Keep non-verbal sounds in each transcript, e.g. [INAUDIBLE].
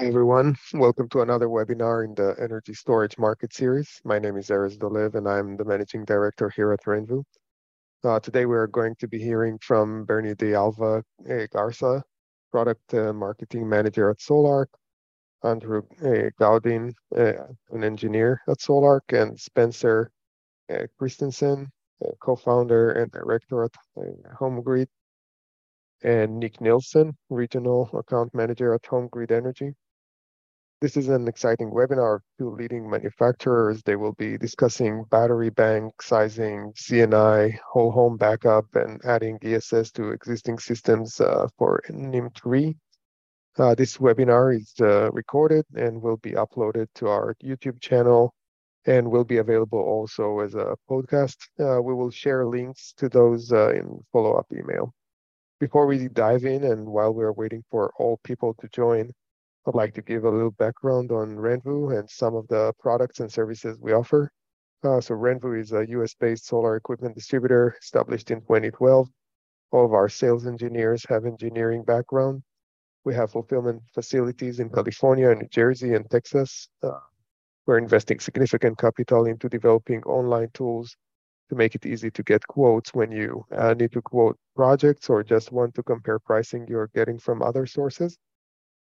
Hey everyone, welcome to another webinar in the Energy Storage Market Series. My name is Erez Dolev and I'm the Managing Director here at Renvu. Uh, today we're going to be hearing from Bernie de Alva uh, Garza, Product uh, Marketing Manager at Sol-Ark, Andrew uh, Gaudin, uh, an engineer at Sol-Ark, and Spencer uh, Christensen, co-founder and director at HomeGrid, and Nick Nielsen, Regional Account Manager at HomeGrid Energy. This is an exciting webinar two leading manufacturers. They will be discussing battery bank sizing, C&I, whole home backup, and adding ESS to existing systems uh, for NEM3. Uh, this webinar is uh, recorded and will be uploaded to our YouTube channel and will be available also as a podcast. Uh, we will share links to those uh, in follow-up email. Before we dive in and while we're waiting for all people to join, I'd like to give a little background on Renvu and some of the products and services we offer. Uh, so Renvu is a US-based solar equipment distributor established in 2012. All of our sales engineers have engineering background. We have fulfillment facilities in California, New Jersey, and Texas. Uh, we're investing significant capital into developing online tools to make it easy to get quotes when you uh, need to quote projects or just want to compare pricing you're getting from other sources.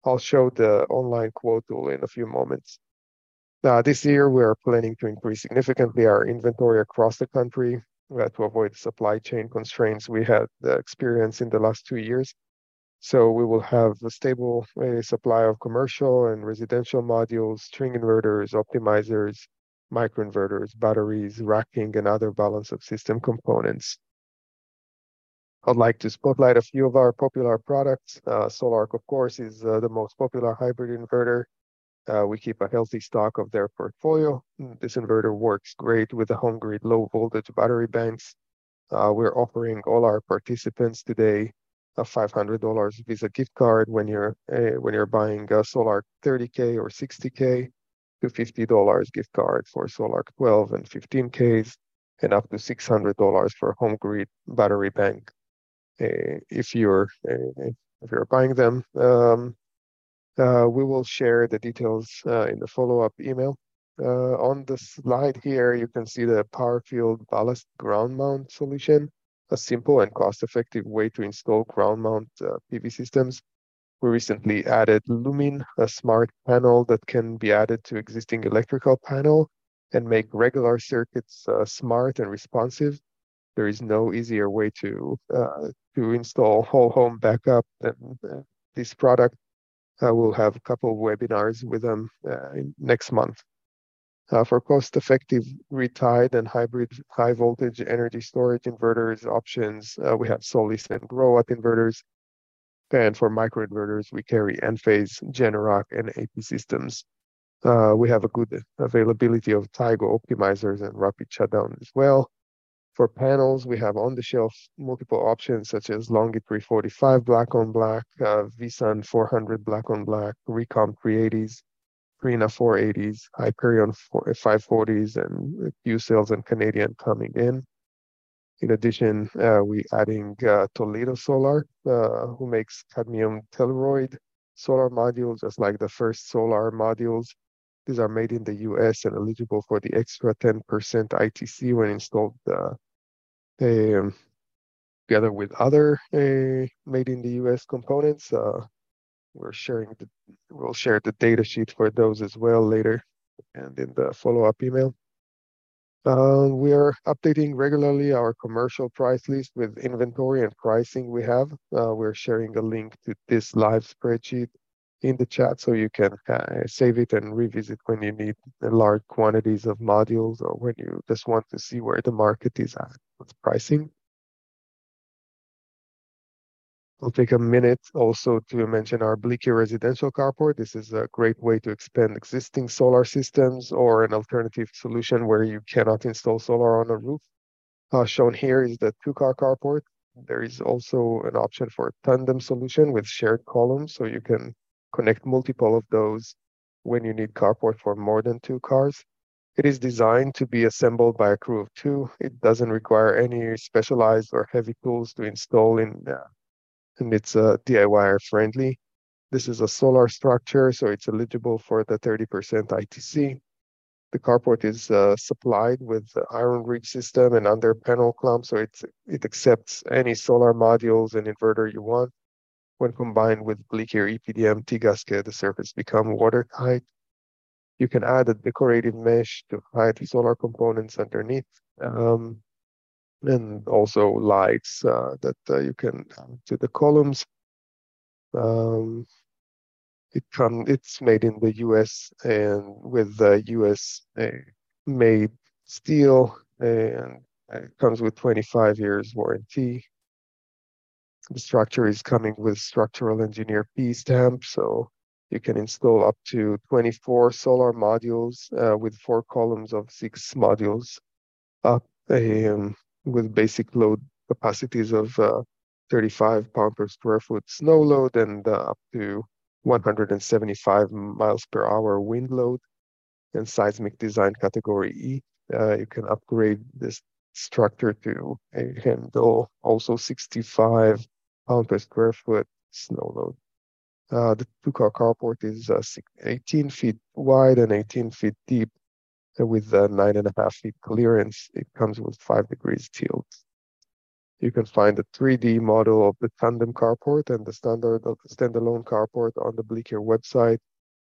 I'll show the online quote tool in a few moments. Now, this year, we are planning to increase significantly our inventory across the country uh, to avoid supply chain constraints we had uh, experienced in the last two years. So we will have a stable uh, supply of commercial and residential modules, string inverters, optimizers, microinverters, batteries, racking, and other balance of system components. I'd like to spotlight a few of our popular products. Uh, Sol-Ark, of course, is uh, the most popular hybrid inverter. Uh, we keep a healthy stock of their portfolio. This inverter works great with the HomeGrid low voltage battery banks. Uh, we're offering all our participants today a $500 Visa gift card when you're uh, when you're buying a Sol-Ark 30K or 60K to $50 gift card for Sol-Ark 12 and 15Ks and up to $600 for HomeGrid battery bank if you're uh, if you're buying them. Um, uh, we will share the details in the follow-up email. on the slide here, you can see the PowerField ballast ground mount solution, a simple and cost-effective way to install ground mount PV systems. We recently added Lumin, a smart panel that can be added to existing electrical panel and make regular circuits uh, smart and responsive there is no easier way to uh, to install whole home backup than uh, this product. I will have a couple of webinars with them uh, next month. Uh, for cost-effective retied and hybrid high-voltage energy storage inverters options, uh, we have Solis and Growatt inverters. And for microinverters, we carry Enphase, Generac, and AP systems. Uh, we have a good availability of Tigo optimizers and rapid shutdown as well. For panels, we have on-the-shelf multiple options such as Longit 345 black on black, uh, VSUN 400 black on black, Recom 380s, Trina 480s, Hyperion 540s, and Qcells and Canadian coming in. In addition, uh, we adding uh, Toledo Solar, uh, who makes cadmium telluride solar modules, just like the first solar modules. These are made in the US and eligible for the extra 10% ITC when installed uh, um, together with other uh, made in the US components. Uh, we're sharing the, we'll share the data sheet for those as well later and in the follow-up email. Uh, we are updating regularly our commercial price list with inventory and pricing we have. Uh, we're sharing a link to this live spreadsheet in the chat so you can uh, save it and revisit when you need large quantities of modules or when you just want to see where the market is at with pricing. I'll take a minute also to mention our BLIKIR residential carport. This is a great way to expand existing solar systems or an alternative solution where you cannot install solar on a roof. Uh, shown here is the two-car carport. There is also an option for a tandem solution with shared columns, so you can connect multiple of those when you need carport for more than two cars. It is designed to be assembled by a crew of two. It doesn't require any specialized or heavy tools to install in, uh, and it's uh, DIY friendly. This is a solar structure, so it's eligible for the 30% ITC. The carport is uh, supplied with the IronRidge system and under panel clamp, so it's, it accepts any solar modules and inverter you want. When combined with BLIKIR EPDM T-gasket, the surface become watertight. You can add a decorative mesh to hide the solar components underneath. Um, and also lights uh, that uh, you can add to the columns. Um, it come it's made in the U.S. and with the U.S. Made steel and it comes with 25 years warranty. The structure is coming with structural engineer P stamp, so you can install up to 24 solar modules uh, with four columns of six modules up um, with basic load capacities of uh, 35 pound per square foot snow load and uh, up to 175 miles per hour wind load and seismic design category E. Uh, you can upgrade this structure to handle also 65 pound per square foot snow load. Uh, the two-car carport is uh, 18 feet wide and 18 feet deep with a nine and a half feet clearance. It comes with five degrees tilt. You can find a 3D model of the tandem carport and the standard standalone carport on the BLIKIR website.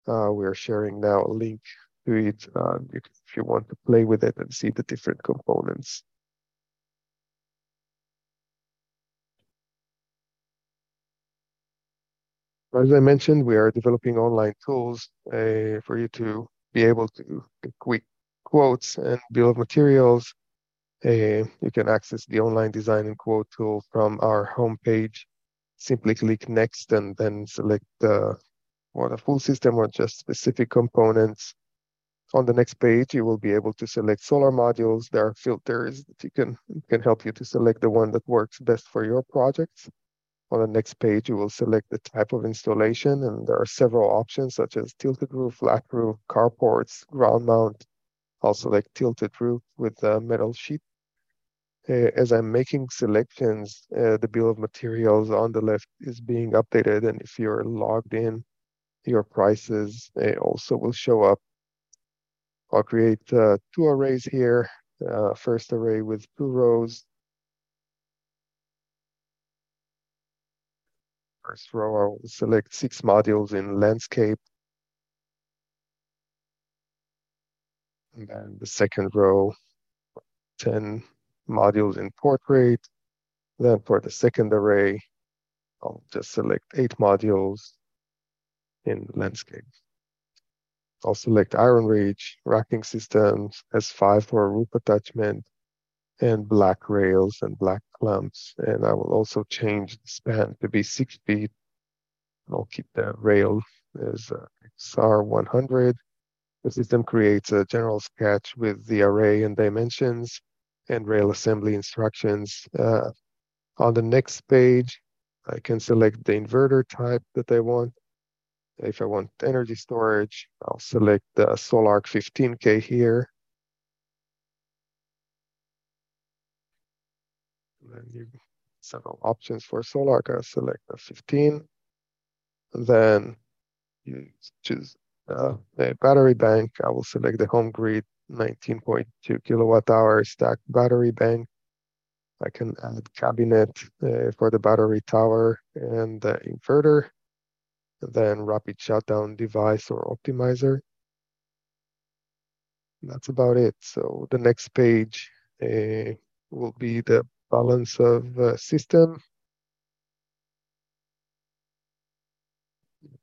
Uh, we are sharing now a link to it uh, if you want to play with it and see the different components. As I mentioned, we are developing online tools uh, for you to be able to get quick quotes and bill of materials uh, you can access the online design and quote tool from our homepage. Simply click next and then select the or the full system or just specific components. On the next page, you will be able to select solar modules. There are filters that you can can help you to select the one that works best for your projects. On the next page, you will select the type of installation, and there are several options such as tilted roof, flat roof, carports, ground mount. I'll select tilted roof with a metal sheet uh, as I'm making selections, uh, the bill of materials on the left is being updated. And if you're logged in, your prices uh, also will show up. I'll create uh, two arrays here. Uh, first array with two rows. First row, I will select six modules in landscape. And then the second row, 10 modules in portrait. Then for the second array, I'll just select eight modules in landscape. I'll select IronRidge, racking systems, S5 for a roof attachment, and black rails and black clamps. And I will also change the span to be six feet. I'll keep the rail as uh, XR100. The system creates a general sketch with the array and dimensions and rail assembly instructions. Uh, on the next page, I can select the inverter type that I want. If I want energy storage, I'll select the Sol-Ark 15K here. Then you several options for Sol-Ark. I'll select the 15. And then you choose uh, a battery bank. I will select the HomeGrid 19.2 kilowatt hour stacked battery bank. I can add cabinet uh, for the battery tower and the inverter, and then rapid shutdown device or optimizer. That's about it. So the next page uh, will be the balance of uh, system.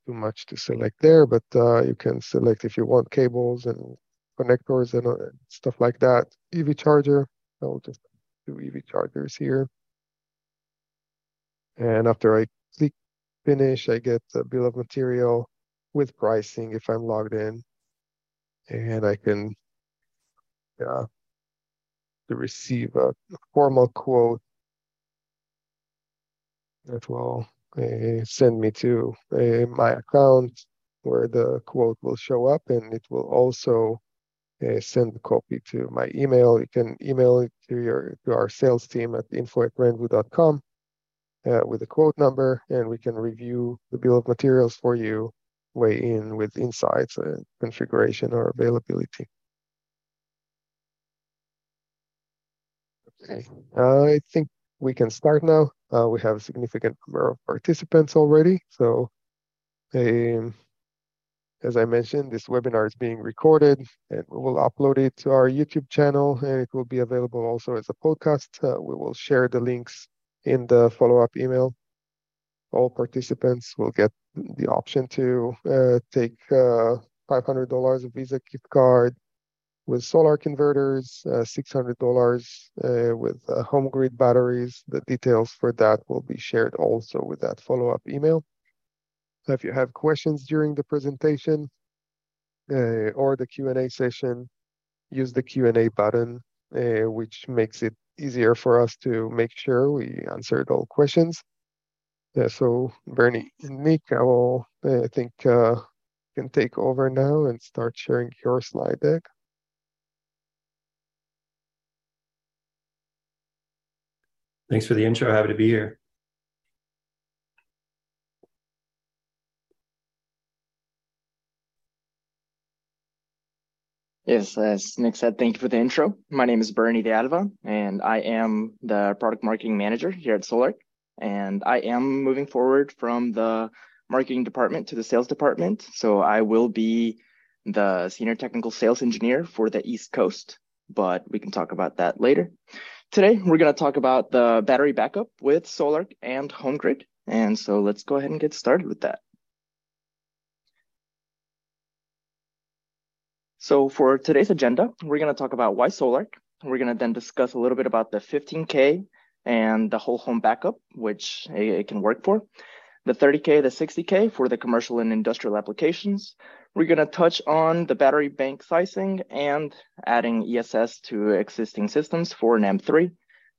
Too much to select there, but uh, you can select if you want cables and connectors and uh, stuff like that. EV charger, I'll just do EV chargers here. And after I click finish, I get the bill of material with pricing if I'm logged in. And I can uh, to receive a formal quote that will uh, send me to uh, my account where the quote will show up and it will also uh, send the copy to my email. You can email it to your to our sales team at info at renvu.com. uh, with a quote number, and we can review the bill of materials for you, weigh in with insights, uh, configuration, or availability. Okay, uh, I think we can start now. Uh, we have a significant number of participants already. So um, as I mentioned, this webinar is being recorded and we will upload it to our YouTube channel and it will be available also as a podcast. Uh, we will share the links in the follow-up email. All participants will get the option to uh, take uh, $500 of Visa gift card with solar converters, uh, $600 uh, with uh, HomeGrid batteries. The details for that will be shared also with that follow-up email. If you have questions during the presentation uh, or the Q&A session, use the Q&A button, uh, which makes it easier for us to make sure we answered all questions. Yeah, so Bernie and Nick, I will, I think, uh, can take over now and start sharing your slide deck. Thanks for the intro. Happy to be here. Yes, as Nick said, thank you for the intro. My name is Bernie De Alva, and I am the product marketing manager here at Sol-Ark. And I am moving forward from the marketing department to the sales department. So I will be the senior technical sales engineer for the East Coast, but we can talk about that later. Today, we're going to talk about the battery backup with Sol-Ark and HomeGrid. And so let's go ahead and get started with that. So for today's agenda, we're going to talk about why Sol-Ark. We're going to then discuss a little bit about the 15K and the whole home backup, which it can work for. The 30K, the 60K for the commercial and industrial applications. We're going to touch on the battery bank sizing and adding ESS to existing systems for NEM3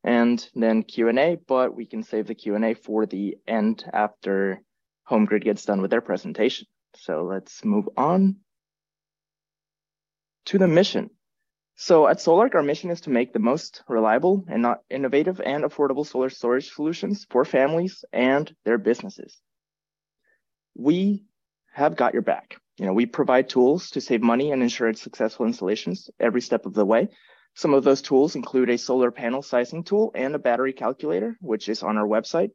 and then Q&A, but we can save the Q&A for the end after HomeGrid gets done with their presentation. So let's move on to the mission. So at Sol-Ark, our mission is to make the most reliable and not innovative and affordable solar storage solutions for families and their businesses. We have got your back. You know, we provide tools to save money and ensure successful installations every step of the way. Some of those tools include a solar panel sizing tool and a battery calculator, which is on our website.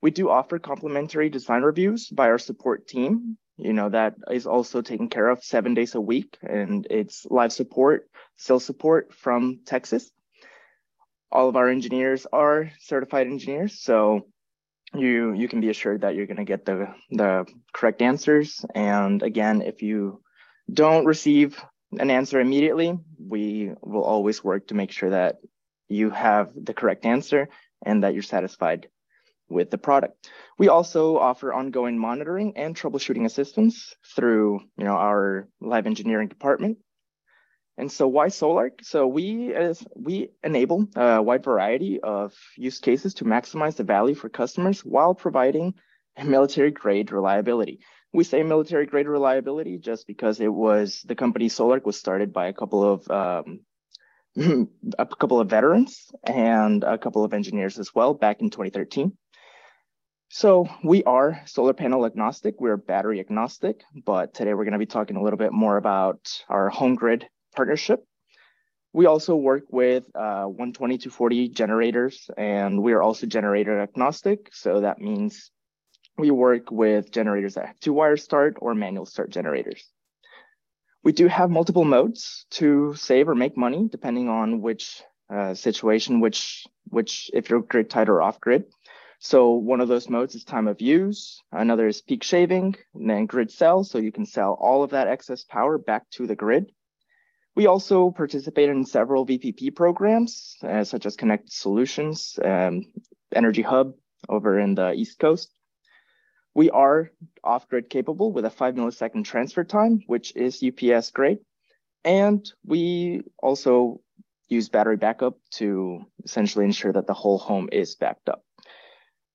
We do offer complimentary design reviews by our support team you know that is also taken care of seven days a week and it's live support sales support from texas all of our engineers are certified engineers so you you can be assured that you're going to get the the correct answers and again if you don't receive an answer immediately we will always work to make sure that you have the correct answer and that you're satisfied with the product. We also offer ongoing monitoring and troubleshooting assistance through, you know, our live engineering department. And so why Sol-Ark? So we as we enable a wide variety of use cases to maximize the value for customers while providing military grade reliability. We say military grade reliability just because it was the company Sol-Ark was started by a couple of um, [CLEARS THROAT] a couple of veterans and a couple of engineers as well back in 2013. So we are solar panel agnostic. We're battery agnostic, but today we're going to be talking a little bit more about our HomeGrid partnership. We also work with uh, 120 to 40 generators, and we are also generator agnostic. So that means we work with generators that have two wire start or manual start generators. We do have multiple modes to save or make money, depending on which uh, situation, which which if you're grid tied or off grid. So one of those modes is time of use. Another is peak shaving and then grid sell. So you can sell all of that excess power back to the grid. We also participate in several VPP programs, uh, such as Connected Solutions, um, Energy Hub over in the East Coast. We are off-grid capable with a five millisecond transfer time, which is UPS grade. And we also use battery backup to essentially ensure that the whole home is backed up.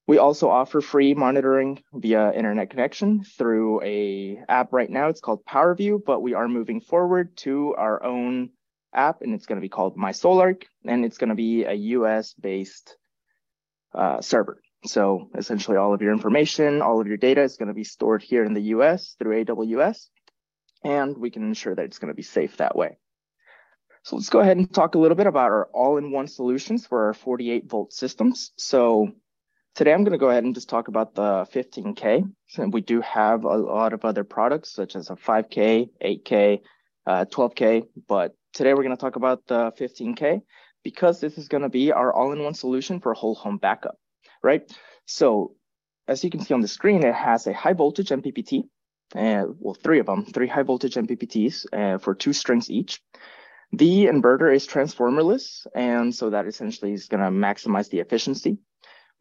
We also offer free monitoring via internet connection through a app right now. It's called PowerView, but we are moving forward to our own app and it's going to be called My Sol-Ark and it's going to be a US based uh, server. So essentially all of your information, all of your data is going to be stored here in the US through AWS, and we can ensure that it's going to be safe that way. So let's go ahead and talk a little bit about our all-in-one solutions for our 48 volt systems. So today I'm going to go ahead and just talk about the 15K. So we do have a lot of other products such as a 5K, 8K, uh, 12K, but today we're going to talk about the 15K because this is going to be our all-in-one solution for whole home backup right? So as you can see on the screen, it has a high voltage MPPT, uh, well, three of them, three high voltage MPPTs uh, for two strings each. The inverter is transformerless, and so that essentially is going to maximize the efficiency.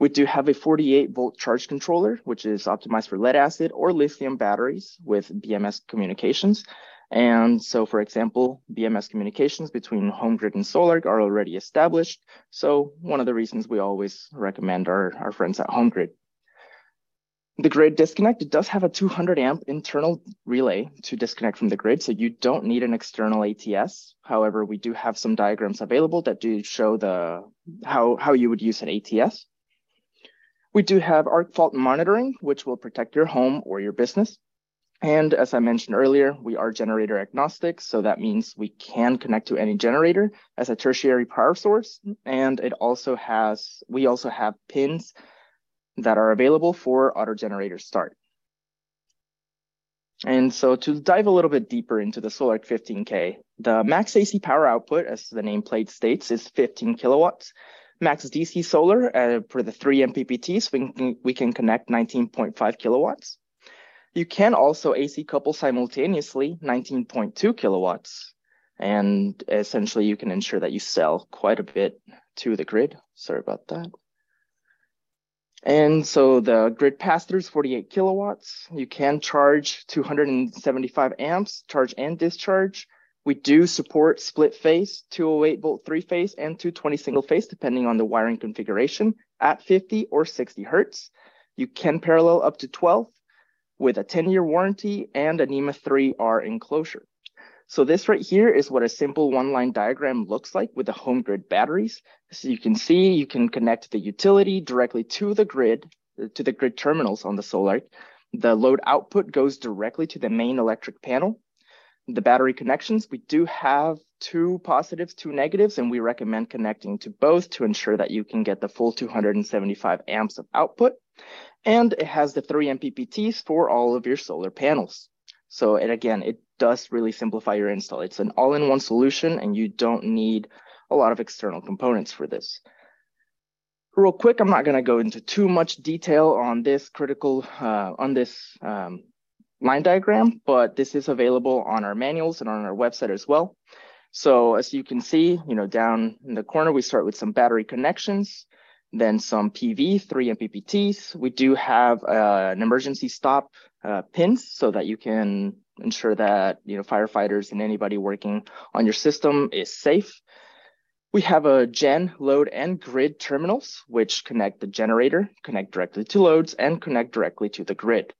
We do have a 48 volt charge controller, which is optimized for lead acid or lithium batteries with BMS communications. And so, for example, BMS communications between HomeGrid and Sol-Ark are already established. So one of the reasons we always recommend our, our friends at HomeGrid. The grid disconnect, does have a 200 amp internal relay to disconnect from the grid, so you don't need an external ATS. However, we do have some diagrams available that do show the how, how you would use an ATS. We do have arc fault monitoring, which will protect your home or your business. And as I mentioned earlier, we are generator agnostic. So that means we can connect to any generator as a tertiary power source. And it also has, we also have pins that are available for auto generator start. And so to dive a little bit deeper into the Sol-Ark 15K, the max AC power output, as the nameplate states, is 15 kilowatts. Max DC solar uh, for the three MPPTs, we can, we can connect 19.5 kilowatts. You can also AC couple simultaneously 19.2 kilowatts. And essentially you can ensure that you sell quite a bit to the grid. Sorry about that. And so the grid pass-through is 48 kilowatts. You can charge 275 amps, charge and discharge. We do support split phase, 208 volt three phase and 220 single phase, depending on the wiring configuration at 50 or 60 hertz. You can parallel up to 12 with a 10 year warranty and a NEMA 3R enclosure. So this right here is what a simple one line diagram looks like with the HomeGrid batteries. So you can see you can connect the utility directly to the grid, to the grid terminals on the solar. The load output goes directly to the main electric panel. The battery connections, we do have two positives, two negatives, and we recommend connecting to both to ensure that you can get the full 275 amps of output and it has the three MPPTs for all of your solar panels. So it again, it does really simplify your install. It's an all-in-one solution and you don't need a lot of external components for this. Real quick, I'm not going to go into too much detail on this critical, uh, on this um, line diagram, but this is available on our manuals and on our website as well. So as you can see, you know, down in the corner, we start with some battery connections then some PV, three MPPTs. We do have uh, an emergency stop uh, pins so that you can ensure that you know firefighters and anybody working on your system is safe. We have a gen, load, and grid terminals, which connect the generator, connect directly to loads, and connect directly to the grid.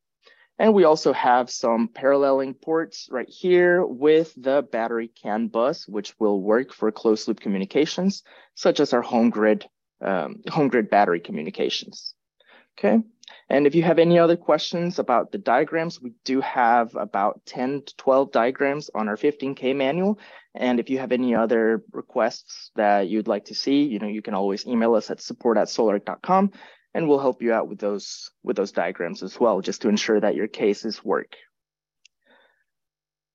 And we also have some paralleling ports right here with the battery CAN bus, which will work for closed loop communications, such as our HomeGrid um, HomeGrid battery communications. Okay. And if you have any other questions about the diagrams, we do have about 10 to 12 diagrams on our 15K manual. And if you have any other requests that you'd like to see, you know, you can always email us at support at sol-ark.com and we'll help you out with those, with those diagrams as well, just to ensure that your cases work.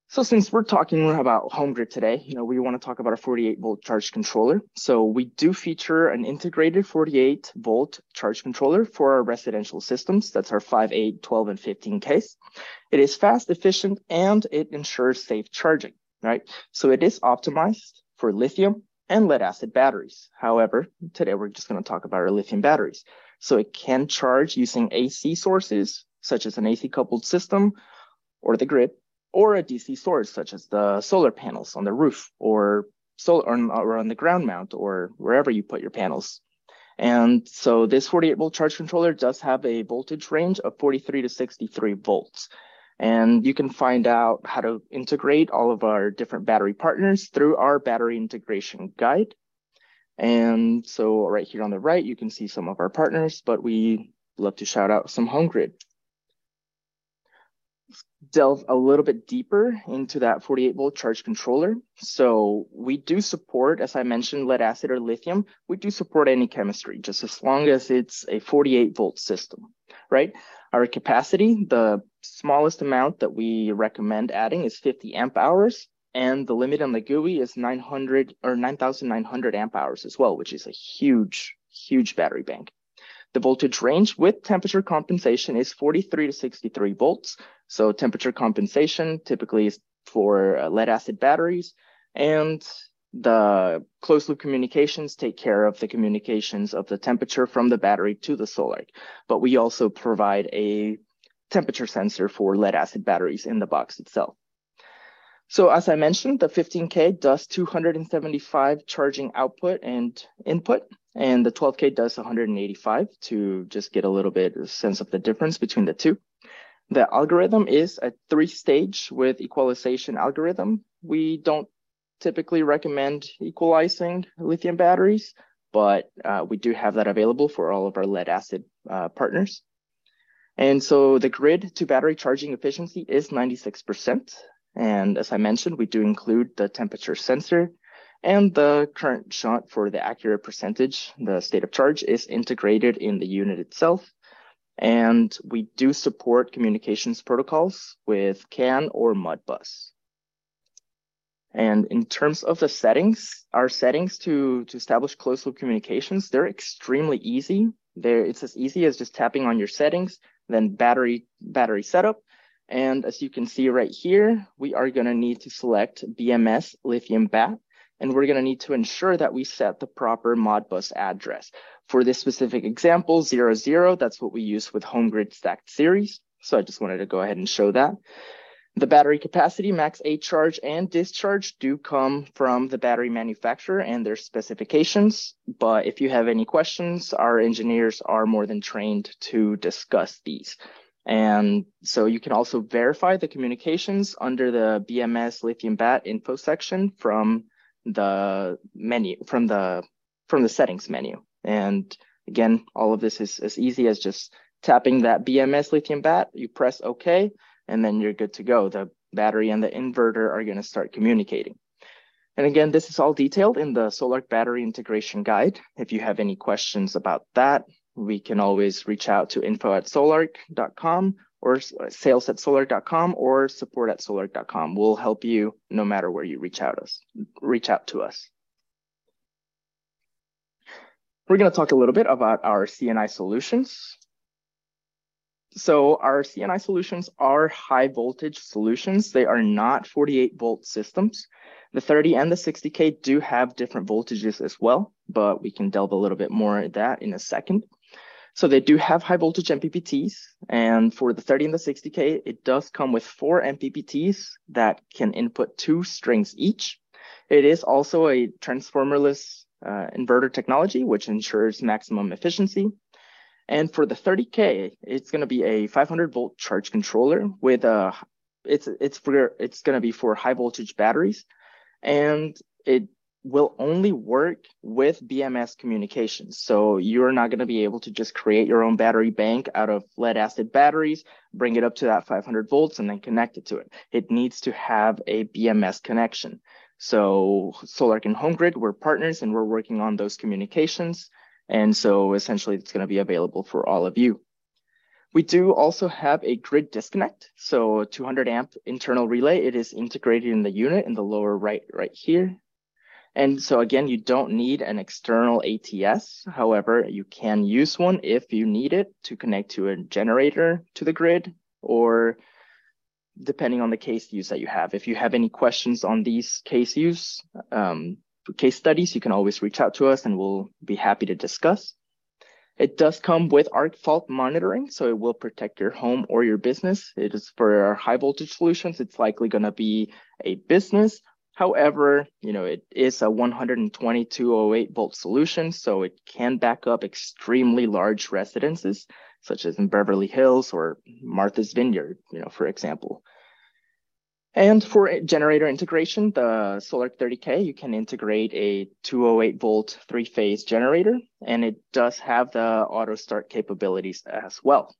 So since we're talking about HomeGrid today, you know, we want to talk about a 48 volt charge controller. So we do feature an integrated 48 volt charge controller for our residential systems. That's our 5, 8, 12, and 15 case. It is fast, efficient, and it ensures safe charging, right? So it is optimized for lithium and lead acid batteries. However, today we're just going to talk about our lithium batteries. So it can charge using AC sources, such as an AC coupled system or the grid or a DC source such as the solar panels on the roof or solar or on the ground mount or wherever you put your panels. And so this 48 volt charge controller does have a voltage range of 43 to 63 volts. And you can find out how to integrate all of our different battery partners through our battery integration guide. And so right here on the right, you can see some of our partners, but we love to shout out some HomeGrid delve a little bit deeper into that 48 volt charge controller. So we do support, as I mentioned, lead acid or lithium. We do support any chemistry, just as long as it's a 48 volt system, right? Our capacity, the smallest amount that we recommend adding is 50 amp hours. And the limit on the GUI is 900 or 9,900 amp hours as well, which is a huge, huge battery bank. The voltage range with temperature compensation is 43 to 63 volts. So temperature compensation typically is for uh, lead acid batteries and the closed loop communications take care of the communications of the temperature from the battery to the solar. But we also provide a temperature sensor for lead acid batteries in the box itself. So as I mentioned, the 15K does 275 charging output and input, and the 12K does 185 to just get a little bit of sense of the difference between the two. The algorithm is a three stage with equalization algorithm. We don't typically recommend equalizing lithium batteries, but uh, we do have that available for all of our lead acid uh, partners. And so the grid to battery charging efficiency is 96%. And as I mentioned, we do include the temperature sensor and the current shunt for the accurate percentage, the state of charge is integrated in the unit itself. And we do support communications protocols with CAN or Modbus. And in terms of the settings, our settings to, to establish closed loop communications, they're extremely easy. They're, it's as easy as just tapping on your settings, then battery, battery setup, and as you can see right here, we are going to need to select BMS lithium bat, and we're going to need to ensure that we set the proper Modbus address. For this specific example, 00, that's what we use with HomeGrid stacked series. So I just wanted to go ahead and show that. The battery capacity, max A charge and discharge do come from the battery manufacturer and their specifications. But if you have any questions, our engineers are more than trained to discuss these. And so you can also verify the communications under the BMS lithium bat info section from the menu, from the, from the settings menu. And again, all of this is as easy as just tapping that BMS lithium bat, you press OK, and then you're good to go. The battery and the inverter are going to start communicating. And again, this is all detailed in the Sol-Ark battery integration guide. If you have any questions about that, we can always reach out to info at sol-ark.com or sales at sol-ark.com or support at sol-ark.com. We'll help you no matter where you reach out us, reach out to us. We're going to talk a little bit about our C&I solutions. So our C&I solutions are high voltage solutions. They are not 48 volt systems. The 30 and the 60K do have different voltages as well, but we can delve a little bit more at that in a second. So they do have high voltage MPPTs. And for the 30 and the 60K, it does come with four MPPTs that can input two strings each. It is also a transformerless uh, inverter technology, which ensures maximum efficiency. And for the 30K, it's going to be a 500 volt charge controller with a, it's, it's for, it's going to be for high voltage batteries. And it will only work with BMS communications. So you're not going to be able to just create your own battery bank out of lead acid batteries, bring it up to that 500 volts and then connect it to it. It needs to have a BMS connection. So Sol-Ark and HomeGrid, we're partners and we're working on those communications. And so essentially it's going to be available for all of you. We do also have a grid disconnect. So 200 amp internal relay, it is integrated in the unit in the lower right, right here. And so again, you don't need an external ATS. However, you can use one if you need it to connect to a generator to the grid or depending on the case use that you have. If you have any questions on these case use, um, case studies, you can always reach out to us and we'll be happy to discuss. It does come with arc fault monitoring, so it will protect your home or your business. It is for our high voltage solutions. It's likely going to be a business However, you know, it is a 12208 volt solution, so it can back up extremely large residences, such as in Beverly Hills or Martha's Vineyard, you know, for example. And for generator integration, the Solar 30K, you can integrate a 208 volt three phase generator, and it does have the auto start capabilities as well.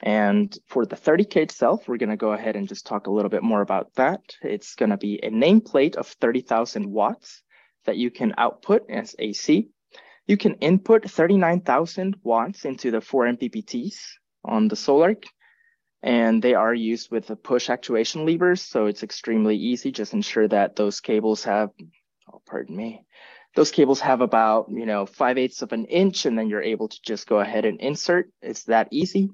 And for the 30K itself, we're going to go ahead and just talk a little bit more about that. It's going to be a nameplate of 30,000 watts that you can output as AC. You can input 39,000 watts into the four MPPTs on the solar, and they are used with the push actuation levers. So it's extremely easy. Just ensure that those cables have, oh, pardon me, those cables have about, you know, five eighths of an inch, and then you're able to just go ahead and insert. It's that easy.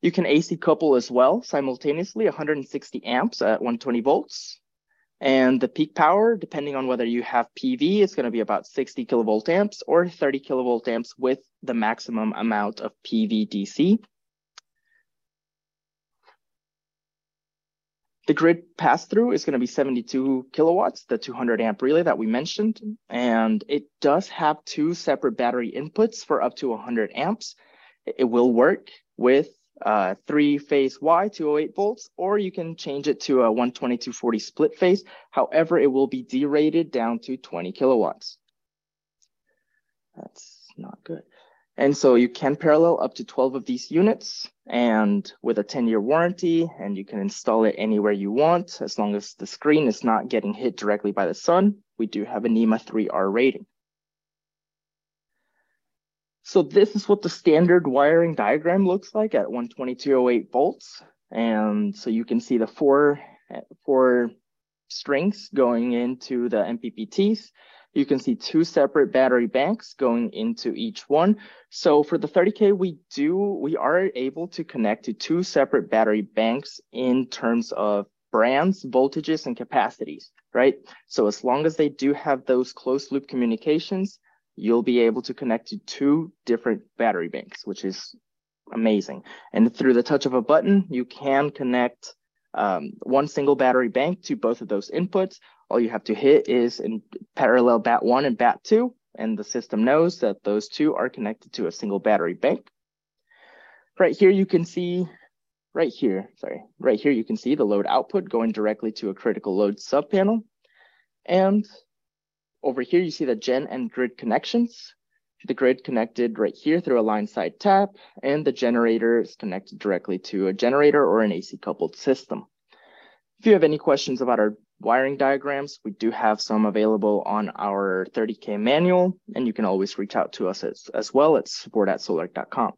You can AC couple as well simultaneously 160 amps at 120 volts. And the peak power, depending on whether you have PV, is going to be about 60 kilovolt amps or 30 kilovolt amps with the maximum amount of PV DC. The grid pass through is going to be 72 kilowatts, the 200 amp relay that we mentioned. And it does have two separate battery inputs for up to 100 amps. It will work with uh, three phase Y 208 volts, or you can change it to a 12240 split phase. However, it will be derated down to 20 kilowatts. That's not good. And so you can parallel up to 12 of these units and with a 10 year warranty, and you can install it anywhere you want as long as the screen is not getting hit directly by the sun. We do have a NEMA 3R rating. So this is what the standard wiring diagram looks like at 12208 volts. And so you can see the four, four strings going into the MPPTs. You can see two separate battery banks going into each one. So for the 30K, we do, we are able to connect to two separate battery banks in terms of brands, voltages, and capacities, right? So as long as they do have those closed loop communications, you'll be able to connect to two different battery banks, which is amazing. And through the touch of a button, you can connect um, one single battery bank to both of those inputs. All you have to hit is in parallel bat one and bat two, and the system knows that those two are connected to a single battery bank. Right here, you can see, right here, sorry, right here, you can see the load output going directly to a critical load subpanel. And over here, you see the gen and grid connections. The grid connected right here through a line side tap, and the generator is connected directly to a generator or an AC coupled system. If you have any questions about our wiring diagrams, we do have some available on our 30K manual, and you can always reach out to us as, as well at support at sol-ark.com.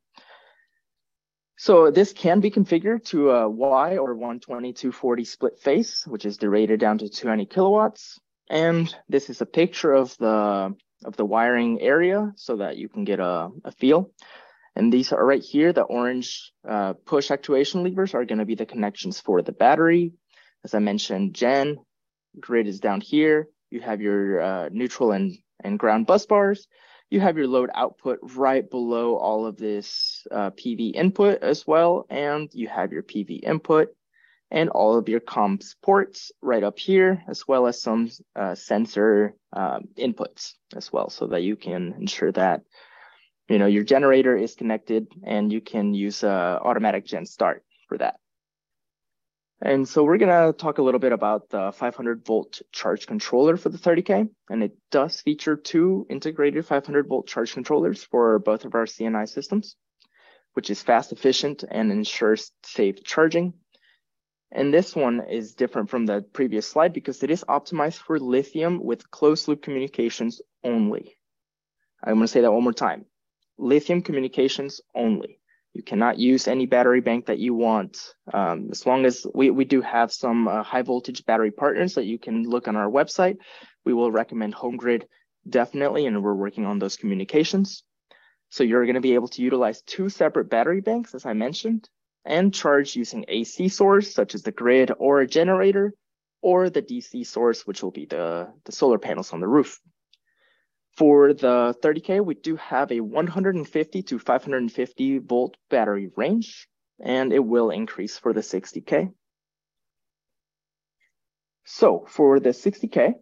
So this can be configured to a Y or 12240 split phase, which is derated down to 200 kilowatts. And this is a picture of the of the wiring area so that you can get a, a feel. And these are right here, the orange uh, push actuation levers are going to be the connections for the battery. As I mentioned, gen, grid is down here. You have your uh, neutral and, and ground bus bars. You have your load output right below all of this uh, PV input as well. And you have your PV input and all of your comms ports right up here, as well as some uh, sensor uh, inputs as well, so that you can ensure that you know your generator is connected and you can use uh, automatic gen start for that. And so we're gonna talk a little bit about the 500 volt charge controller for the 30K, and it does feature two integrated 500 volt charge controllers for both of our C&I systems, which is fast, efficient, and ensures safe charging and this one is different from the previous slide because it is optimized for lithium with closed loop communications only. I'm going to say that one more time. Lithium communications only. You cannot use any battery bank that you want. Um, as long as we, we do have some uh, high voltage battery partners that you can look on our website, we will recommend HomeGrid definitely, and we're working on those communications. So you're going to be able to utilize two separate battery banks, as I mentioned, and charge using AC source, such as the grid or a generator, or the DC source, which will be the, the solar panels on the roof. For the 30K, we do have a 150 to 550 volt battery range, and it will increase for the 60K. So for the 60K,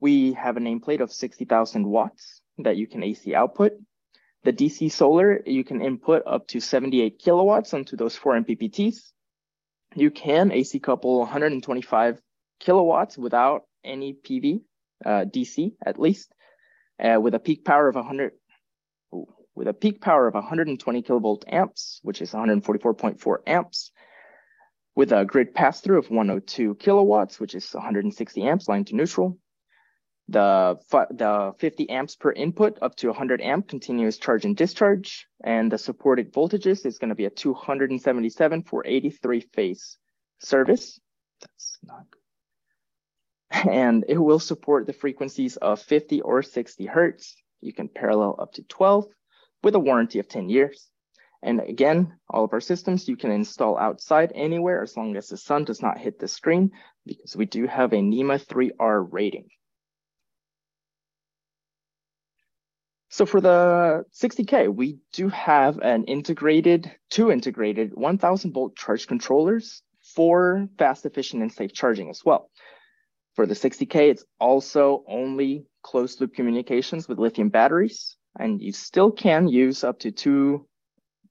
we have a nameplate of 60,000 watts that you can AC output the DC solar, you can input up to 78 kilowatts onto those four MPPTs. you can AC couple 125 kilowatts without any PV, uh, DC at least, uh, with a peak power of 100, with a peak power of 120 kilovolt amps, which is 144.4 amps, with a grid pass through of 102 kilowatts, which is 160 amps line to neutral. The, the 50 amps per input up to 100 amp continuous charge and discharge. And the supported voltages is going to be a 277 for 83 phase service. That's not good. [LAUGHS] And it will support the frequencies of 50 or 60 hertz. You can parallel up to 12 with a warranty of 10 years. And again, all of our systems you can install outside anywhere as long as the sun does not hit the screen because we do have a NEMA 3R rating. So for the 60K, we do have an integrated, two integrated 1000 volt charge controllers for fast, efficient, and safe charging as well. For the 60K, it's also only closed loop communications with lithium batteries and you still can use up to two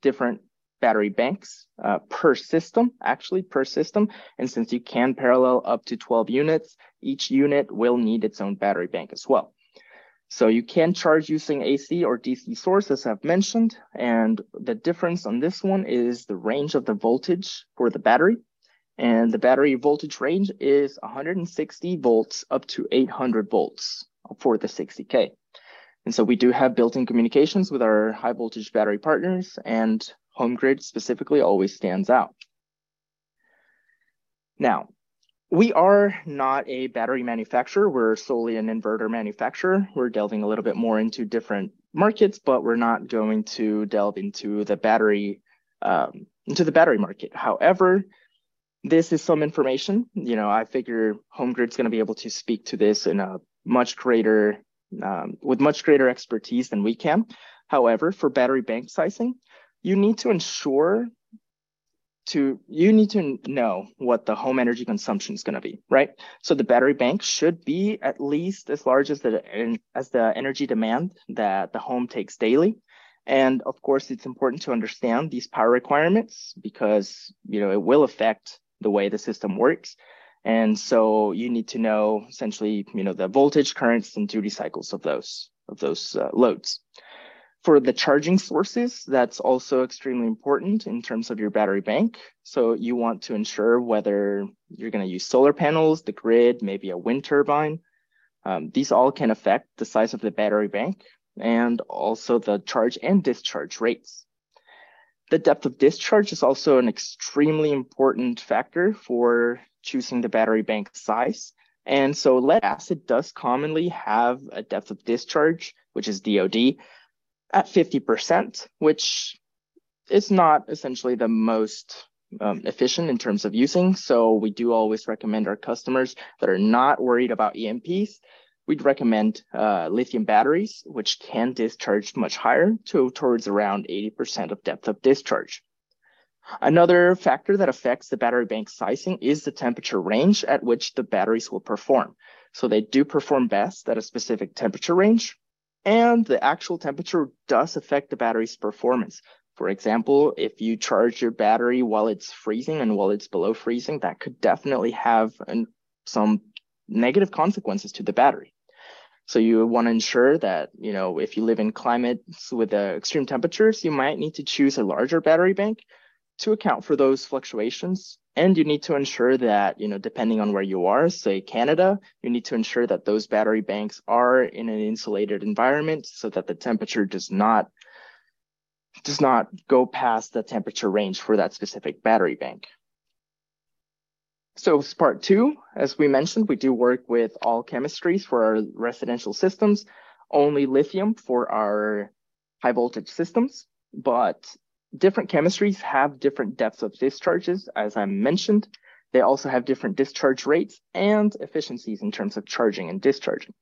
different battery banks uh, per system, actually per system. And since you can parallel up to 12 units, each unit will need its own battery bank as well. So you can charge using AC or DC source, as I've mentioned. And the difference on this one is the range of the voltage for the battery. And the battery voltage range is 160 volts up to 800 volts for the 60K. And so we do have built-in communications with our high voltage battery partners and HomeGrid specifically always stands out. Now, we are not a battery manufacturer. We're solely an inverter manufacturer. We're delving a little bit more into different markets, but we're not going to delve into the battery um, into the battery market. However, this is some information. You know, I figure HomeGrid's going to be able to speak to this in a much greater um, with much greater expertise than we can. However, for battery bank sizing, you need to ensure to you need to know what the home energy consumption is going to be, right? So the battery bank should be at least as large as the as the energy demand that the home takes daily. And of course, it's important to understand these power requirements because you know it will affect the way the system works. And so you need to know essentially, you know, the voltage, currents, and duty cycles of those of those uh, loads. For the charging sources, that's also extremely important in terms of your battery bank. So you want to ensure whether you're going to use solar panels, the grid, maybe a wind turbine. Um, these all can affect the size of the battery bank and also the charge and discharge rates. The depth of discharge is also an extremely important factor for choosing the battery bank size. And so lead acid does commonly have a depth of discharge, which is DOD, at 50%, which is not essentially the most um, efficient in terms of using. So we do always recommend our customers that are not worried about EMPs. We'd recommend uh, lithium batteries, which can discharge much higher to towards around 80% of depth of discharge. Another factor that affects the battery bank sizing is the temperature range at which the batteries will perform. So they do perform best at a specific temperature range, and the actual temperature does affect the battery's performance. For example, if you charge your battery while it's freezing and while it's below freezing, that could definitely have an, some negative consequences to the battery. So you want to ensure that, you know, if you live in climates with uh, extreme temperatures, you might need to choose a larger battery bank to account for those fluctuations. And you need to ensure that, you know, depending on where you are, say Canada, you need to ensure that those battery banks are in an insulated environment so that the temperature does not does not go past the temperature range for that specific battery bank. So part two, as we mentioned, we do work with all chemistries for our residential systems, only lithium for our high voltage systems, but different chemistries have different depths of discharges, as I mentioned. They also have different discharge rates and efficiencies in terms of charging and discharging.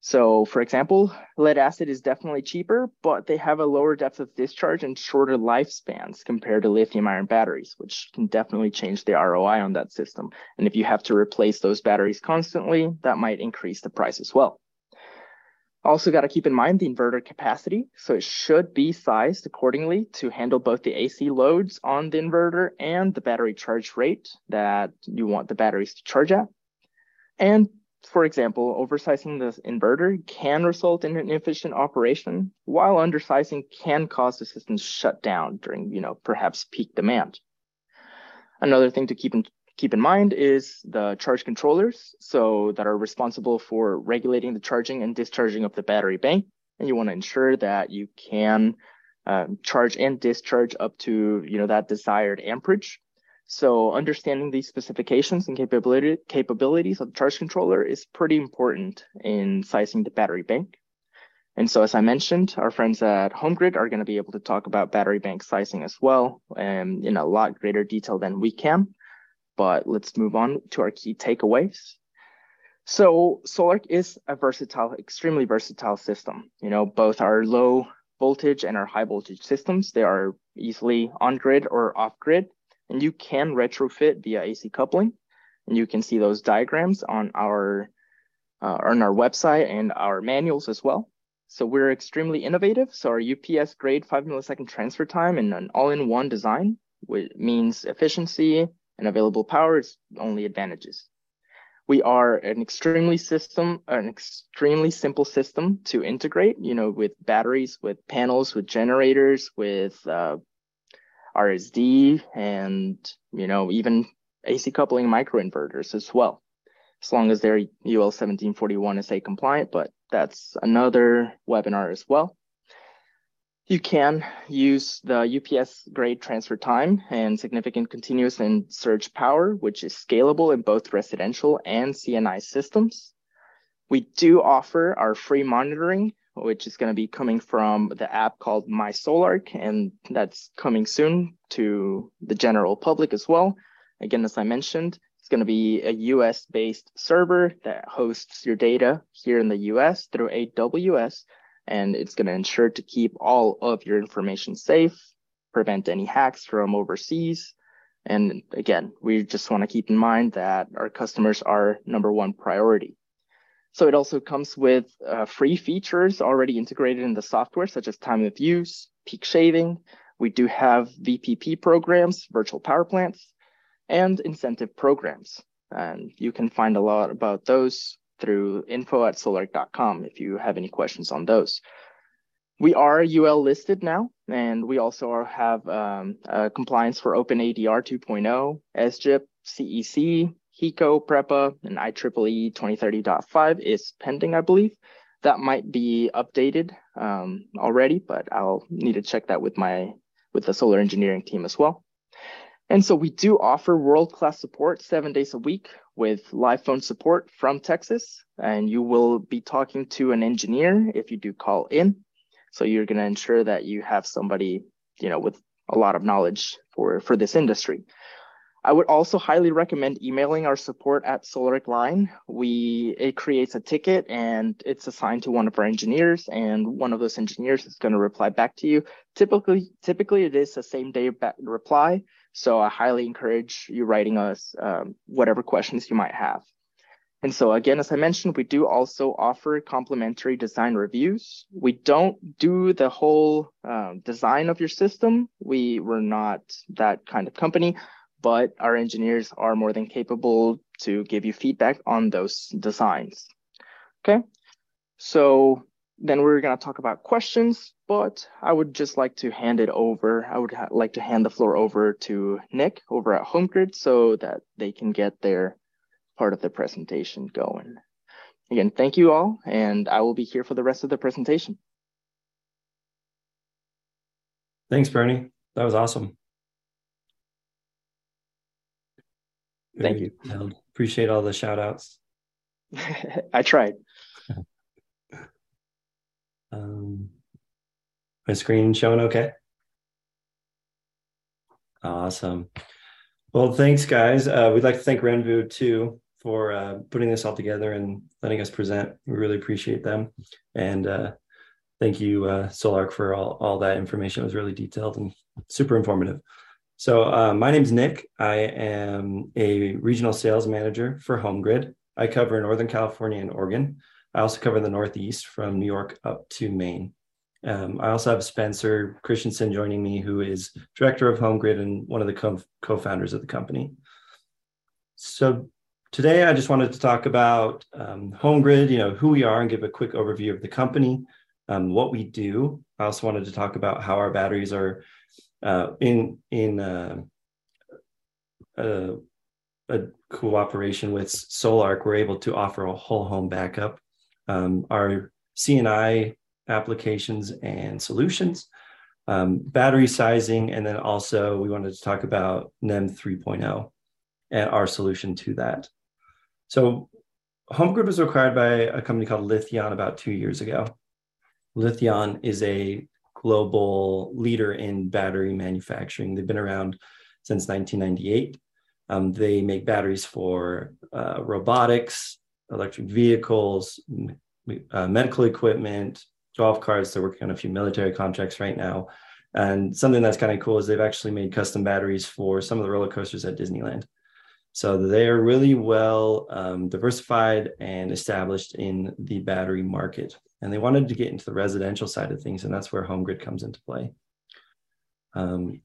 So, for example, lead acid is definitely cheaper, but they have a lower depth of discharge and shorter lifespans compared to lithium ion batteries, which can definitely change the ROI on that system. And if you have to replace those batteries constantly, that might increase the price as well. Also got to keep in mind the inverter capacity. So it should be sized accordingly to handle both the AC loads on the inverter and the battery charge rate that you want the batteries to charge at. And for example, oversizing the inverter can result in an inefficient operation, while undersizing can cause the system to shut down during, you know, perhaps peak demand. Another thing to keep in keep in mind is the charge controllers, so that are responsible for regulating the charging and discharging of the battery bank. And you want to ensure that you can um, charge and discharge up to you know that desired amperage. So understanding these specifications and capability, capabilities of the charge controller is pretty important in sizing the battery bank. And so, as I mentioned, our friends at HomeGrid are going to be able to talk about battery bank sizing as well, and in a lot greater detail than we can. But let's move on to our key takeaways. So Sol-Ark is a versatile, extremely versatile system. You know, both our low voltage and our high voltage systems, they are easily on grid or off grid, and you can retrofit via AC coupling. And you can see those diagrams on our uh, on our website and our manuals as well. So we're extremely innovative. So our UPS grade five millisecond transfer time and an all-in-one design, which means efficiency and available power is only advantages. We are an extremely system, an extremely simple system to integrate, you know, with batteries, with panels, with generators, with uh, RSD and, you know, even AC coupling microinverters as well, as long as they're UL 1741 SA compliant, but that's another webinar as well. You can use the UPS grade transfer time and significant continuous and surge power, which is scalable in both residential and C&I systems. We do offer our free monitoring which is going to be coming from the app called My Sol-Ark, and that's coming soon to the general public as well. Again, as I mentioned, it's going to be a US based server that hosts your data here in the US through AWS, and it's going to ensure to keep all of your information safe, prevent any hacks from overseas. And again, we just want to keep in mind that our customers are number one priority. So it also comes with uh, free features already integrated in the software, such as time of use, peak shaving. We do have VPP programs, virtual power plants, and incentive programs. And you can find a lot about those through info at sol-ark.com if you have any questions on those. We are UL listed now, and we also have um, uh, compliance for OpenADR 2.0, SGIP, CEC, HECO, PREPA, and IEEE 2030.5 is pending, I believe. That might be updated um, already, but I'll need to check that with my with the solar engineering team as well. And so we do offer world-class support seven days a week with live phone support from Texas. And you will be talking to an engineer if you do call in. So you're going to ensure that you have somebody, you know, with a lot of knowledge for, for this industry. I would also highly recommend emailing our support at Solaric line. We it creates a ticket and it's assigned to one of our engineers, and one of those engineers is going to reply back to you. Typically, typically it is a same day reply. So I highly encourage you writing us um, whatever questions you might have. And so again, as I mentioned, we do also offer complimentary design reviews. We don't do the whole uh, design of your system. We we're not that kind of company but our engineers are more than capable to give you feedback on those designs. Okay, so then we're going to talk about questions, but I would just like to hand it over. I would like to hand the floor over to Nick over at HomeGrid so that they can get their part of the presentation going. Again, thank you all, and I will be here for the rest of the presentation. Thanks, Bernie. That was awesome. Thank you. Detailed. Appreciate all the shout outs. [LAUGHS] I tried. [LAUGHS] um, my screen showing okay? Awesome. Well, thanks, guys. Uh, we'd like to thank Renvu too for uh, putting this all together and letting us present. We really appreciate them. And uh, thank you, uh, Sol-Ark, for all, all that information. It was really detailed and super informative. So uh, my name is Nick. I am a regional sales manager for HomeGrid. I cover Northern California and Oregon. I also cover the Northeast from New York up to Maine. Um, I also have Spencer Christensen joining me, who is director of HomeGrid and one of the co founders of the company. So today I just wanted to talk about um, HomeGrid, you know, who we are and give a quick overview of the company, um, what we do. I also wanted to talk about how our batteries are uh, in in uh, a, a, cooperation with Sol-Ark. We're able to offer a whole home backup. Um, our C&I applications and solutions, um, battery sizing, and then also we wanted to talk about NEM 3.0 and our solution to that. So HomeGrid was acquired by a company called Lithion about two years ago. Lithion is a global leader in battery manufacturing. They've been around since 1998. Um, they make batteries for uh, robotics, electric vehicles, uh, medical equipment, golf carts. They're working on a few military contracts right now. And something that's kind of cool is they've actually made custom batteries for some of the roller coasters at Disneyland. So they are really well um, diversified and established in the battery market. And they wanted to get into the residential side of things, and that's where HomeGrid comes into play. Um,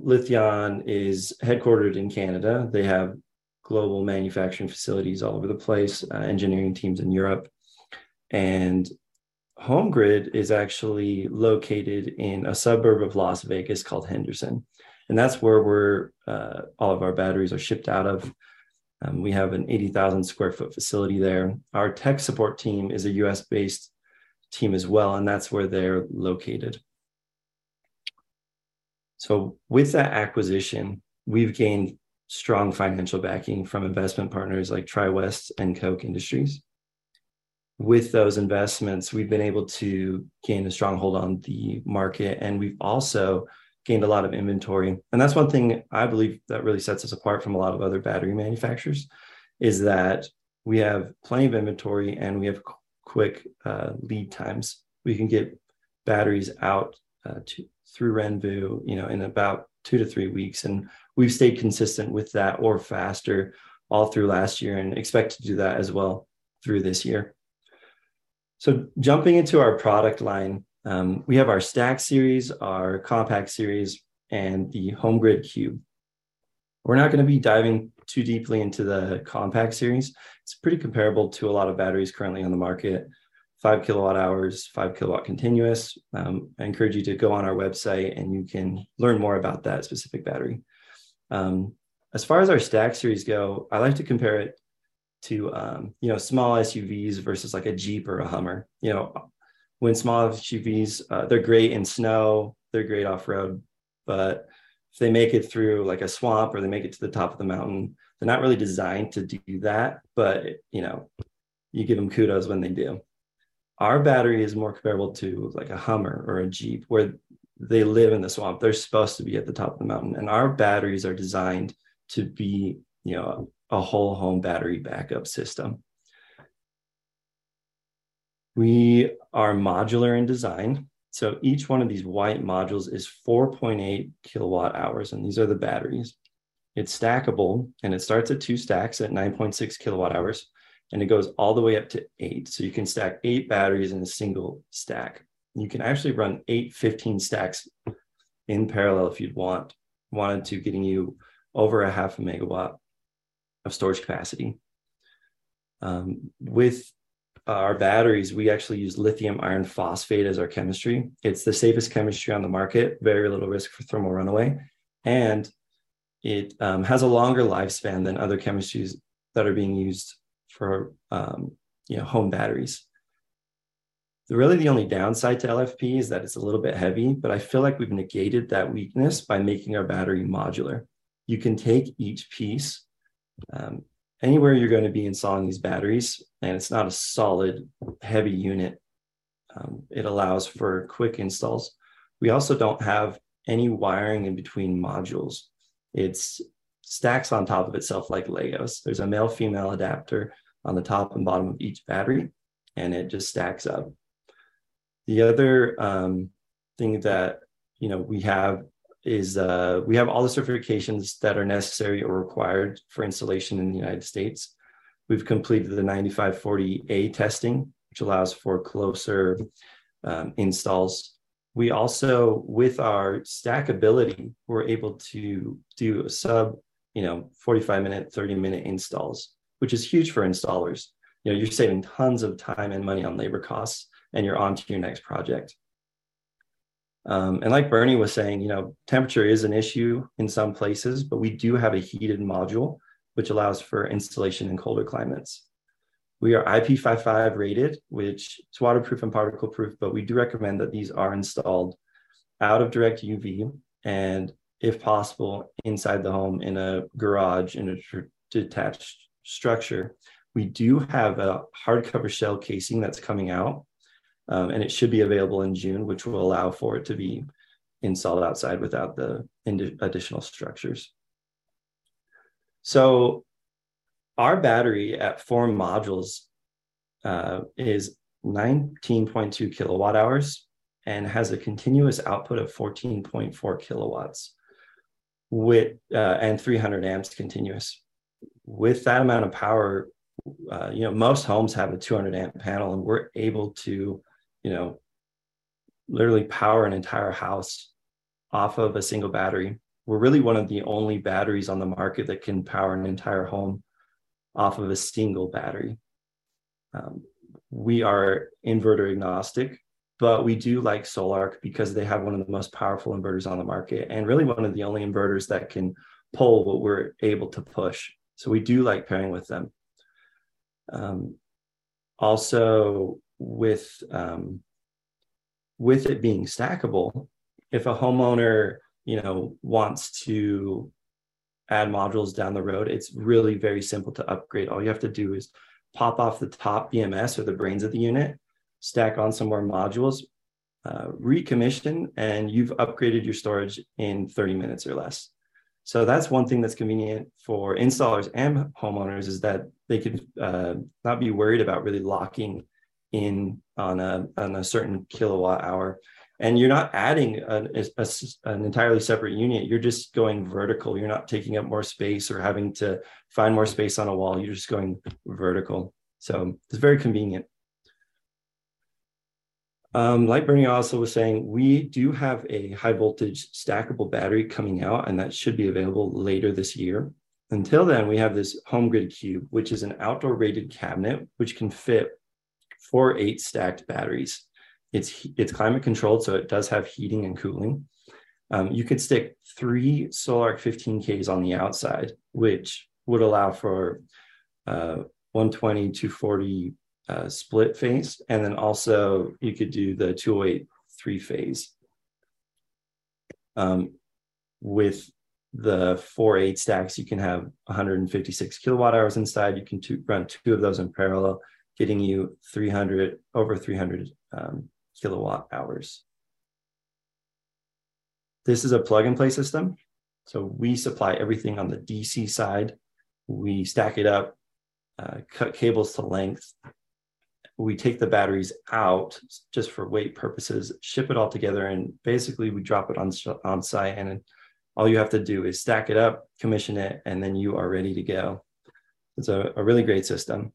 Lithion is headquartered in Canada. They have global manufacturing facilities all over the place, uh, engineering teams in Europe. And HomeGrid is actually located in a suburb of Las Vegas called Henderson. And that's where we're, uh, all of our batteries are shipped out of. Um, we have an 80,000 square foot facility there. Our tech support team is a US based team as well, and that's where they're located. So, with that acquisition, we've gained strong financial backing from investment partners like TriWest and Koch Industries with those investments, we've been able to gain a stronghold on the market. And we've also gained a lot of inventory. And that's one thing I believe that really sets us apart from a lot of other battery manufacturers is that we have plenty of inventory and we have quick uh, lead times. We can get batteries out uh, to, through Renvu, you know, in about two to three weeks. And we've stayed consistent with that or faster all through last year and expect to do that as well through this year. So jumping into our product line, um, we have our Stack series, our Compact series, and the HomeGrid Cube. We're not going to be diving too deeply into the Compact series. It's pretty comparable to a lot of batteries currently on the market. Five kilowatt hours, five kilowatt continuous. Um, I encourage you to go on our website and you can learn more about that specific battery. Um, as far as our Stack series go, I like to compare it to um, you know small SUVs versus like a Jeep or a Hummer. You know, when small SUVs uh, they're great in snow, they're great off road, but if they make it through like a swamp or they make it to the top of the mountain, they're not really designed to do that. But you know, you give them kudos when they do. Our battery is more comparable to like a Hummer or a Jeep, where they live in the swamp. They're supposed to be at the top of the mountain, and our batteries are designed to be you know a whole home battery backup system. We are modular in design. So each one of these white modules is 4.8 kilowatt hours, and these are the batteries. It's stackable and it starts at two stacks at 9.6 kilowatt hours, and it goes all the way up to eight. So you can stack eight batteries in a single stack. You can actually run eight 15 stacks in parallel if you'd want wanted to, getting you over a half a megawatt of storage capacity. Um, with our batteries, we actually use lithium iron phosphate as our chemistry. It's the safest chemistry on the market, very little risk for thermal runaway, and it um, has a longer lifespan than other chemistries that are being used for um, you know home batteries. Really, the only downside to LFP is that it's a little bit heavy, but I feel like we've negated that weakness by making our battery modular. You can take each piece um, anywhere you're going to be installing these batteries, and it's not a solid, heavy unit, um, it allows for quick installs. We also don't have any wiring in between modules. It's stacks on top of itself like Legos. There's a male female adapter on the top and bottom of each battery, and it just stacks up. The other um, thing that you know we have is uh, we have all the certifications that are necessary or required for installation in the United States. We've completed the 9540A testing, which allows for closer um, installs. We also, with our stackability, we're able to do a sub, you know, 45 minute, 30 minute installs, which is huge for installers. You know, you're saving tons of time and money on labor costs, and you're on to your next project. Um, and like Bernie was saying, you know, temperature is an issue in some places, but we do have a heated module, which allows for installation in colder climates. We are IP55 rated, which is waterproof and particle proof, but we do recommend that these are installed out of direct UV and, if possible, inside the home in a garage in a detached structure. We do have a hardcover shell casing that's coming out um, and it should be available in June, which will allow for it to be installed outside without the additional structures. So our battery at four modules uh, is 19.2 kilowatt hours and has a continuous output of 14.4 kilowatts with uh, and 300 amps continuous. With that amount of power, uh, you know most homes have a 200 amp panel, and we're able to you know, literally power an entire house off of a single battery. We're really one of the only batteries on the market that can power an entire home off of a single battery. Um, we are inverter agnostic, but we do like Sol-Ark because they have one of the most powerful inverters on the market and really one of the only inverters that can pull what we're able to push. So we do like pairing with them. Um, also, with um, with it being stackable, if a homeowner you know wants to add modules down the road, it's really very simple to upgrade. All you have to do is pop off the top BMS or the brains of the unit, stack on some more modules, uh, recommission, and you've upgraded your storage in 30 minutes or less. So that's one thing that's convenient for installers and homeowners is that they could uh, not be worried about really locking in on a on a certain kilowatt hour. And you're not adding an, a, an entirely separate unit. You're just going vertical. You're not taking up more space or having to find more space on a wall. You're just going vertical. So it's very convenient. Um, like Bernie also was saying, we do have a high voltage stackable battery coming out, and that should be available later this year. Until then, we have this HomeGrid Cube, which is an outdoor rated cabinet, which can fit four eight stacked batteries. It's it's climate controlled, so it does have heating and cooling. Um, you could stick three Sol-Ark 15Ks on the outside, which would allow for uh, 120, 240 uh, split phase. And then also you could do the 208 three phase. Um, with the four eight stacks, you can have 156 kilowatt hours inside. You can two, run two of those in parallel getting you 300 over 300 um, kilowatt hours. This is a plug and play system. So we supply everything on the DC side. We stack it up, uh, cut cables to length. We take the batteries out just for weight purposes, ship it all together, and basically we drop it on, on site. And all you have to do is stack it up, commission it, and then you are ready to go. It's a, a really great system.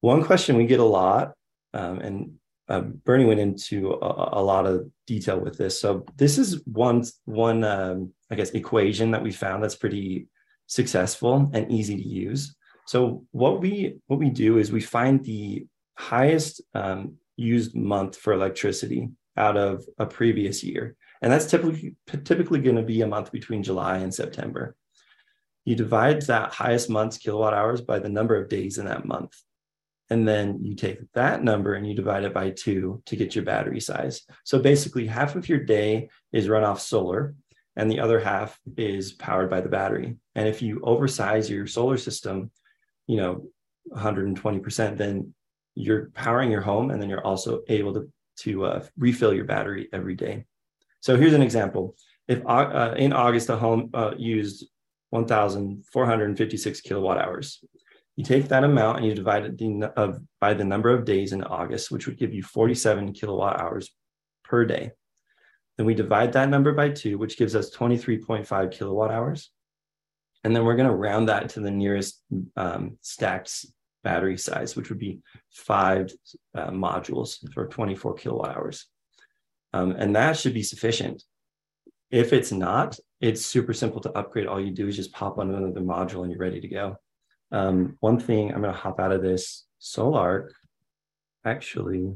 One question we get a lot, um, and uh, Bernie went into a, a, lot of detail with this. So this is one one um, I guess equation that we found that's pretty successful and easy to use. So what we what we do is we find the highest um, used month for electricity out of a previous year, and that's typically typically going to be a month between July and September. You divide that highest month's kilowatt hours by the number of days in that month. And then you take that number and you divide it by two to get your battery size. So basically, half of your day is run off solar, and the other half is powered by the battery. And if you oversize your solar system, you know, 120%, then you're powering your home, and then you're also able to to uh, refill your battery every day. So here's an example. If uh, in August the home uh, used 1,456 kilowatt hours, you take that amount and you divide it the, of, by the number of days in August, which would give you 47 kilowatt hours per day. Then we divide that number by two, which gives us 23.5 kilowatt hours. And then we're going to round that to the nearest um, stacked battery size, which would be five uh, modules for 24 kilowatt hours. Um, and that should be sufficient. If it's not, it's super simple to upgrade. All you do is just pop on another module and you're ready to go. Um, one thing I'm going to hop out of this Sol-Ark actually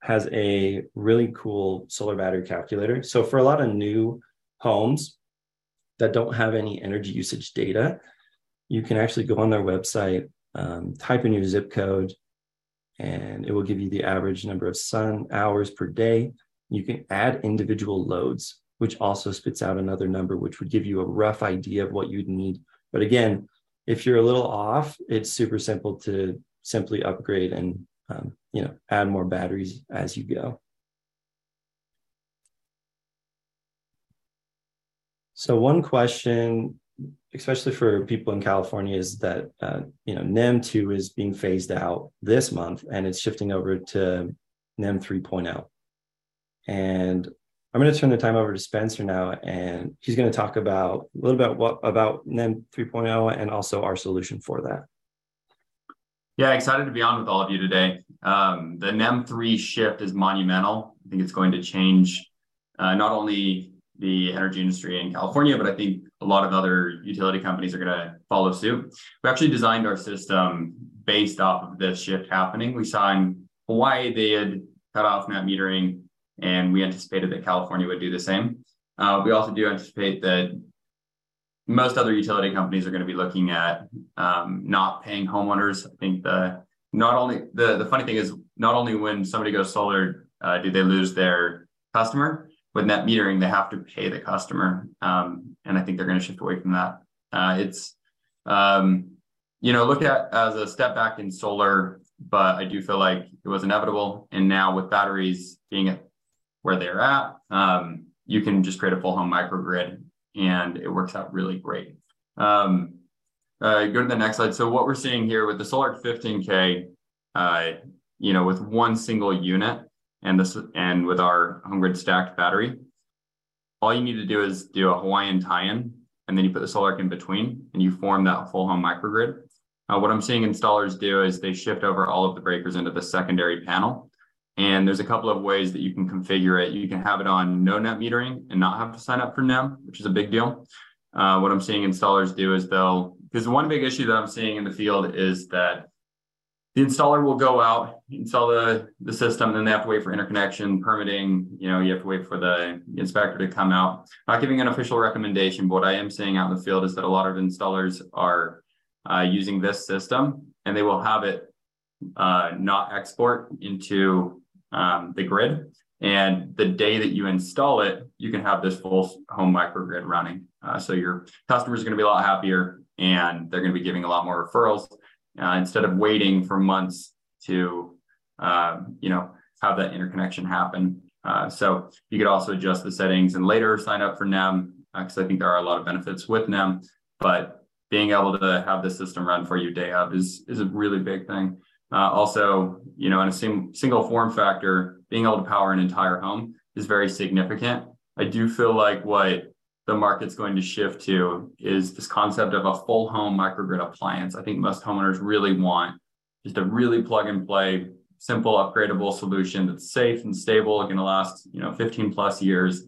has a really cool solar battery calculator. So for a lot of new homes that don't have any energy usage data, you can actually go on their website, um, type in your zip code, and it will give you the average number of sun hours per day. You can add individual loads, which also spits out another number, which would give you a rough idea of what you'd need. But again, if you're a little off, it's super simple to simply upgrade and um, you know add more batteries as you go. So one question, especially for people in California, is that uh, you know NEM two is being phased out this month, and it's shifting over to NEM 3.0. And I'm going to turn the time over to Spencer now, and he's going to talk about a little bit what about NEM 3.0 and also our solution for that. Yeah, excited to be on with all of you today. Um, the NEM 3 shift is monumental. I think it's going to change uh, not only the energy industry in California, but I think a lot of other utility companies are going to follow suit. We actually designed our system based off of this shift happening. We saw in Hawaii they had cut off net metering, and we anticipated that California would do the same. Uh, we also do anticipate that most other utility companies are going to be looking at um, not paying homeowners. I think the not only the the funny thing is not only when somebody goes solar uh, do they lose their customer with net metering they have to pay the customer um, and I think they're going to shift away from that. Uh, it's um, you know looked at as a step back in solar, but I do feel like it was inevitable. And now with batteries being at where they're at, um, you can just create a full home microgrid and it works out really great. Um, uh, go to the next slide. So what we're seeing here with the Sol-Ark 15K, uh, you know, with one single unit and this and with our HomeGrid stacked battery, all you need to do is do a Hawaiian tie-in, and then you put the Sol-Ark in between, and you form that full home microgrid. Uh, what I'm seeing installers do is they shift over all of the breakers into the secondary panel. And there's a couple of ways that you can configure it. You can have it on no net metering and not have to sign up for NEM, which is a big deal. Uh, what I'm seeing installers do is they'll, because one big issue that I'm seeing in the field is that the installer will go out, install the, the system, then they have to wait for interconnection, permitting, you know, you have to wait for the inspector to come out. Not giving an official recommendation, but what I am seeing out in the field is that a lot of installers are uh, using this system and they will have it uh, not export into um, the grid. And the day that you install it, you can have this full home microgrid running. Uh, so your customers are going to be a lot happier and they're going to be giving a lot more referrals uh, instead of waiting for months to, um, you know, have that interconnection happen. Uh, so you could also adjust the settings and later sign up for NEM because uh, I think there are a lot of benefits with NEM. But being able to have the system run for you day of is is a really big thing. Uh, also, you know, in a sim- single form factor, being able to power an entire home is very significant. I do feel like what the market's going to shift to is this concept of a full home microgrid appliance. I think most homeowners really want just a really plug and play, simple, upgradable solution that's safe and stable, going to last, you know, 15 plus years.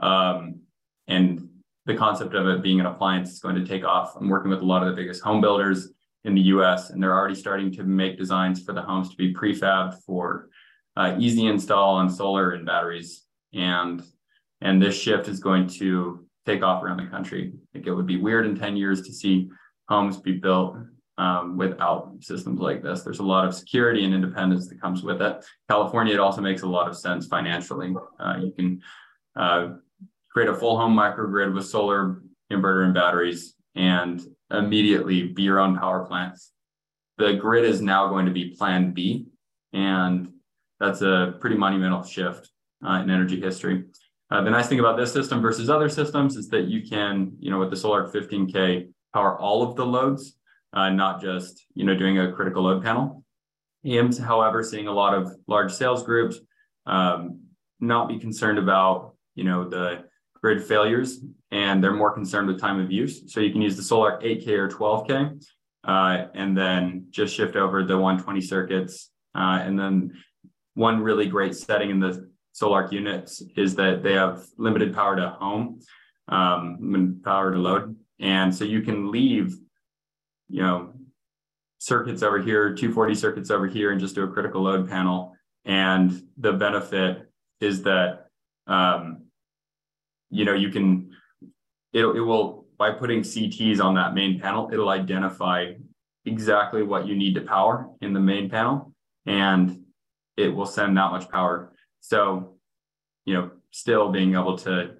Um, and the concept of it being an appliance is going to take off. I'm working with a lot of the biggest home builders in the US, and they're already starting to make designs for the homes to be prefabbed for uh, easy install on solar and batteries. And and this shift is going to take off around the country. I think it would be weird in 10 years to see homes be built um, without systems like this. There's a lot of security and independence that comes with it. California, it also makes a lot of sense financially. Uh, you can uh, create a full home microgrid with solar inverter and batteries and immediately be your own power plant. The grid is now going to be plan B, and that's a pretty monumental shift uh, in energy history. Uh, the nice thing about this system versus other systems is that you can, you know, with the Sol-Ark 15K, power all of the loads, uh, not just, you know, doing a critical load panel. EM's, however, seeing a lot of large sales groups um, not be concerned about, you know, the grid failures and they're more concerned with time of use. So you can use the Sol-Ark 8K or 12K, uh, and then just shift over the 120 circuits. Uh, and then one really great setting in the Sol-Ark units is that they have limited power to home, um, power to load. And so you can leave, you know, circuits over here, 240 circuits over here, and just do a critical load panel. And the benefit is that, um, you know, you can, it, it will, by putting CTs on that main panel, it'll identify exactly what you need to power in the main panel, and it will send that much power. So, you know, still being able to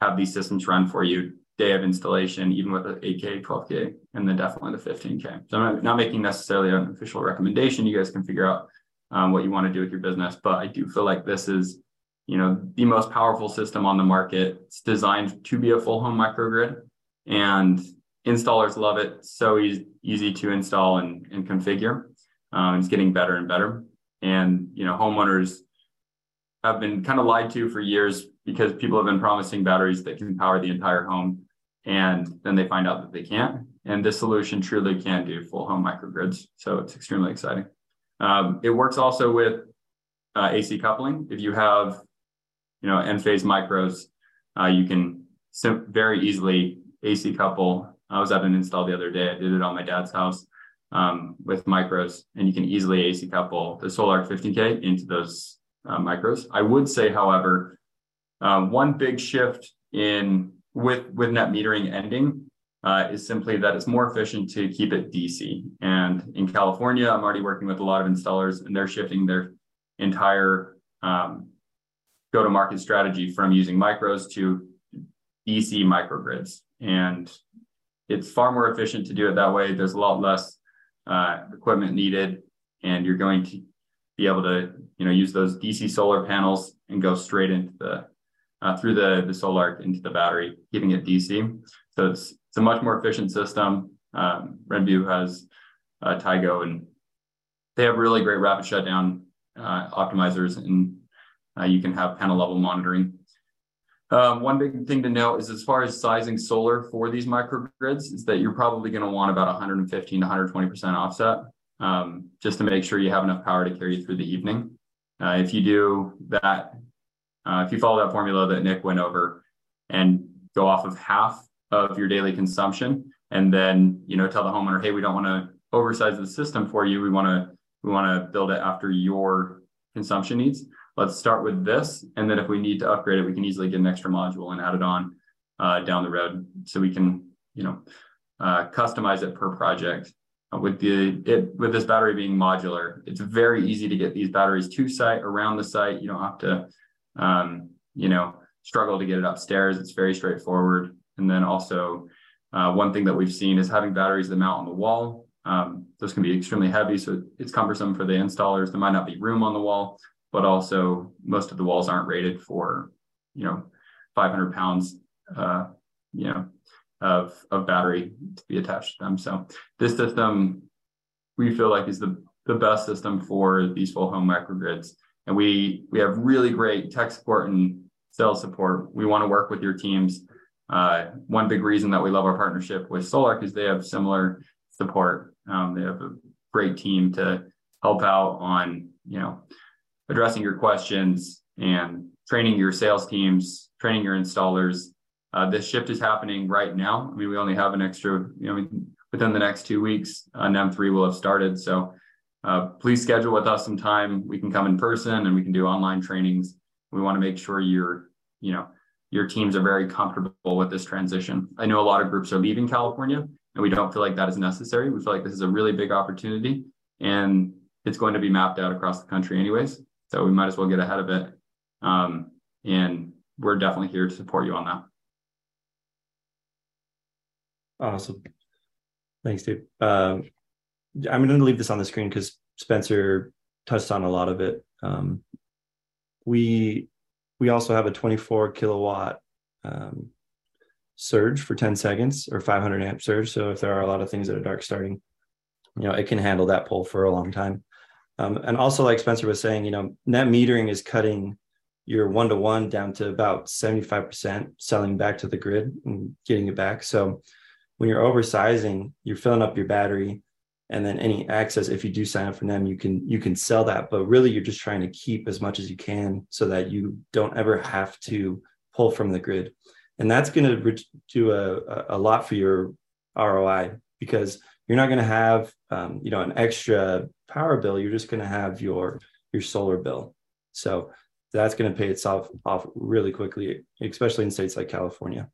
have these systems run for you day of installation, even with the 8K, 12K, and then definitely the 15K. So I'm not making necessarily an official recommendation. You guys can figure out um, what you want to do with your business, but I do feel like this is, you know, the most powerful system on the market. It's designed to be a full home microgrid, and installers love it. So easy, easy to install and, and configure. Um, it's getting better and better, and you know, homeowners have been kind of lied to for years because people have been promising batteries that can power the entire home and then they find out that they can't. And this solution truly can do full home microgrids. So it's extremely exciting. Um, it works also with uh, AC coupling. If you have, you know, Enphase micros, uh, you can sim- very easily AC couple. I was at an install the other day. I did it on my dad's house um, with micros, and you can easily AC couple the Sol-Ark 15K into those uh, micros. I would say, however, um, one big shift in with with net metering ending uh, is simply that it's more efficient to keep it DC. And in California, I'm already working with a lot of installers, and they're shifting their entire um, go-to-market strategy from using micros to DC microgrids. And it's far more efficient to do it that way. There's a lot less uh, equipment needed, and you're going to be able to, you know, use those DC solar panels and go straight into the uh, through the the Sol-Ark into the battery, keeping it DC. So it's it's a much more efficient system. Um, Renvu has uh, Tigo, and they have really great rapid shutdown uh, optimizers, and uh, you can have panel level monitoring. Um, one big thing to note is as far as sizing solar for these microgrids is that you're probably going to want about 115 to 120 percent offset, um, just to make sure you have enough power to carry you through the evening. Uh, if you do that uh, if you follow that formula that Nick went over and go off of half of your daily consumption, and then you know tell the homeowner, hey, we don't want to oversize the system for you. We want to we want to build it after your consumption needs. Let's start with this, and then if we need to upgrade it, we can easily get an extra module and add it on uh, down the road, so we can you know uh, customize it per project. Uh, with the it with this battery being modular, it's very easy to get these batteries to site around the site. You don't have to um, you know, struggle to get it upstairs. It's very straightforward. And then also, uh, one thing that we've seen is having batteries that mount on the wall. Um, those can be extremely heavy, so it's cumbersome for the installers. There might not be room on the wall, but also most of the walls aren't rated for, you know, 500 pounds, uh, you know, of of battery to be attached to them. So this system, we feel like is the the best system for these full home microgrids and we we have really great tech support and sales support. We want to work with your teams. Uh, one big reason that we love our partnership with Sol-Ark is they have similar support. Um, they have a great team to help out on you know addressing your questions and training your sales teams, training your installers. Uh, this shift is happening right now. I mean, we only have an extra, you know, within the next two weeks, uh, NEM3 will have started. So uh, please schedule with us some time. We can come in person and we can do online trainings. We want to make sure your, you know, your teams are very comfortable with this transition. I know a lot of groups are leaving California and we don't feel like that is necessary. We feel like this is a really big opportunity and it's going to be mapped out across the country anyways. So we might as well get ahead of it. Um, and we're definitely here to support you on that. Awesome. Thanks, dude. Um, I'm going to leave this on the screen because Spencer touched on a lot of it. Um, we we also have a 24 kilowatt um, surge for 10 seconds or 500 amp surge. So if there are a lot of things that are dark starting, you know, it can handle that pull for a long time. Um, and also, like Spencer was saying, you know, net metering is cutting you're one to one down to about 75% selling back to the grid and getting it back. So when you're oversizing, you're filling up your battery and then any access if you do sign up for them you can you can sell that. But really you're just trying to keep as much as you can so that you don't ever have to pull from the grid. And that's going to do a, a lot for your roi because you're not going to have um, you know an extra power bill you're just going to have your your solar bill. So that's going to pay itself off really quickly especially in states like california.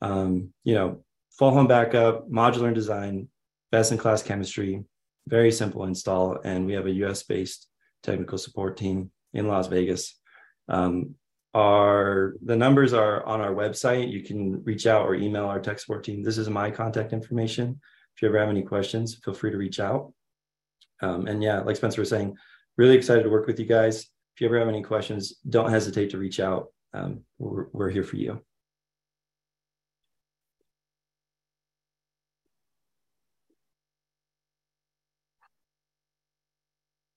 Um, you know full home backup modular design best in class chemistry very simple install and we have a us based technical support team in las vegas. Um, our the numbers are on our website you can reach out or email our tech support team this is my contact information if you ever have any questions, feel free to reach out. Um, and yeah, like Spencer was saying, really excited to work with you guys. If you ever have any questions, don't hesitate to reach out. Um, we're, we're here for you.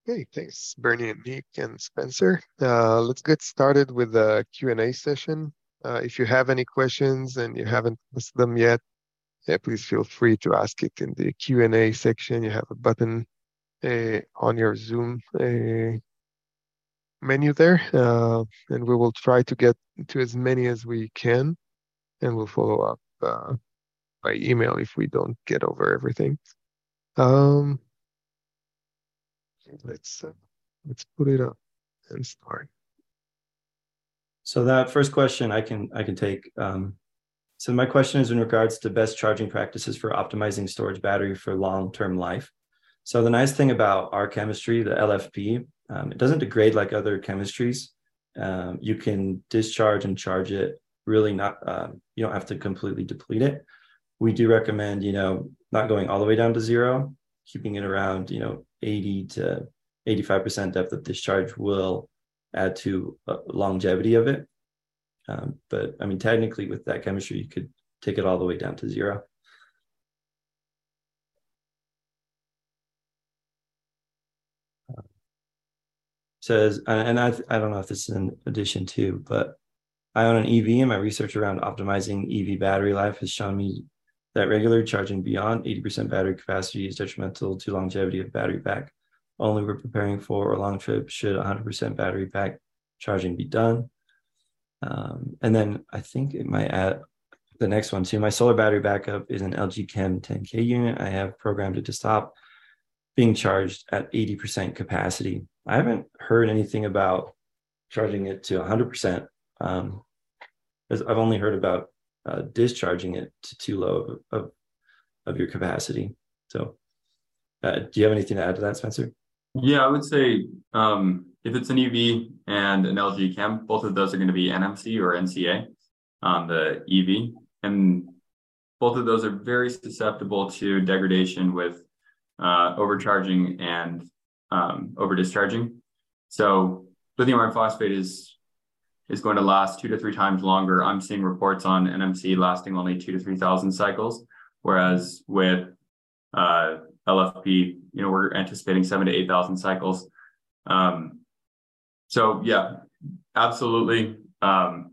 Okay, thanks, Bernie and Nick and Spencer. Uh, let's get started with the Q&A session. Uh, if you have any questions and you haven't listed them yet, yeah, please feel free to ask it in the Q&A section. You have a button uh, on your Zoom uh, menu there, uh, and we will try to get to as many as we can, and we'll follow up uh, by email if we don't get over everything. Um, let's uh, let's put it up and start. So that first question I can I can take. Um, so my question is in regards to best charging practices for optimizing storage battery for long-term life. So the nice thing about our chemistry, the LFP, um, it doesn't degrade like other chemistries. Um, you can discharge and charge it. Really, not uh, you don't have to completely deplete it. We do recommend you know not going all the way down to zero, keeping it around you know 80 to 85 percent depth of discharge will add to uh, longevity of it. Um, but I mean, technically, with that chemistry, you could take it all the way down to zero. says, and I, I don't know if this is an addition to, but I own an EV and my research around optimizing EV battery life has shown me that regular charging beyond 80% battery capacity is detrimental to longevity of battery pack. Only we're preparing for a long trip should 100% battery pack charging be done. Um, and then I think it might add the next one too. My solar battery backup is an LG Chem 10K unit. I have programmed it to stop being charged at 80% capacity. I haven't heard anything about charging it to 100%. Um, I've only heard about uh, discharging it to too low of, of, of your capacity. So, uh, do you have anything to add to that, Spencer? Yeah, I would say um, if it's an EV and an LG Chem, both of those are going to be NMC or NCA on the EV. And both of those are very susceptible to degradation with uh, overcharging and um, over discharging. So lithium iron phosphate is is going to last two to three times longer. I'm seeing reports on NMC lasting only two to three thousand cycles, whereas with uh, LFP, you know, we're anticipating seven to eight thousand cycles. Um, so yeah, absolutely. Um,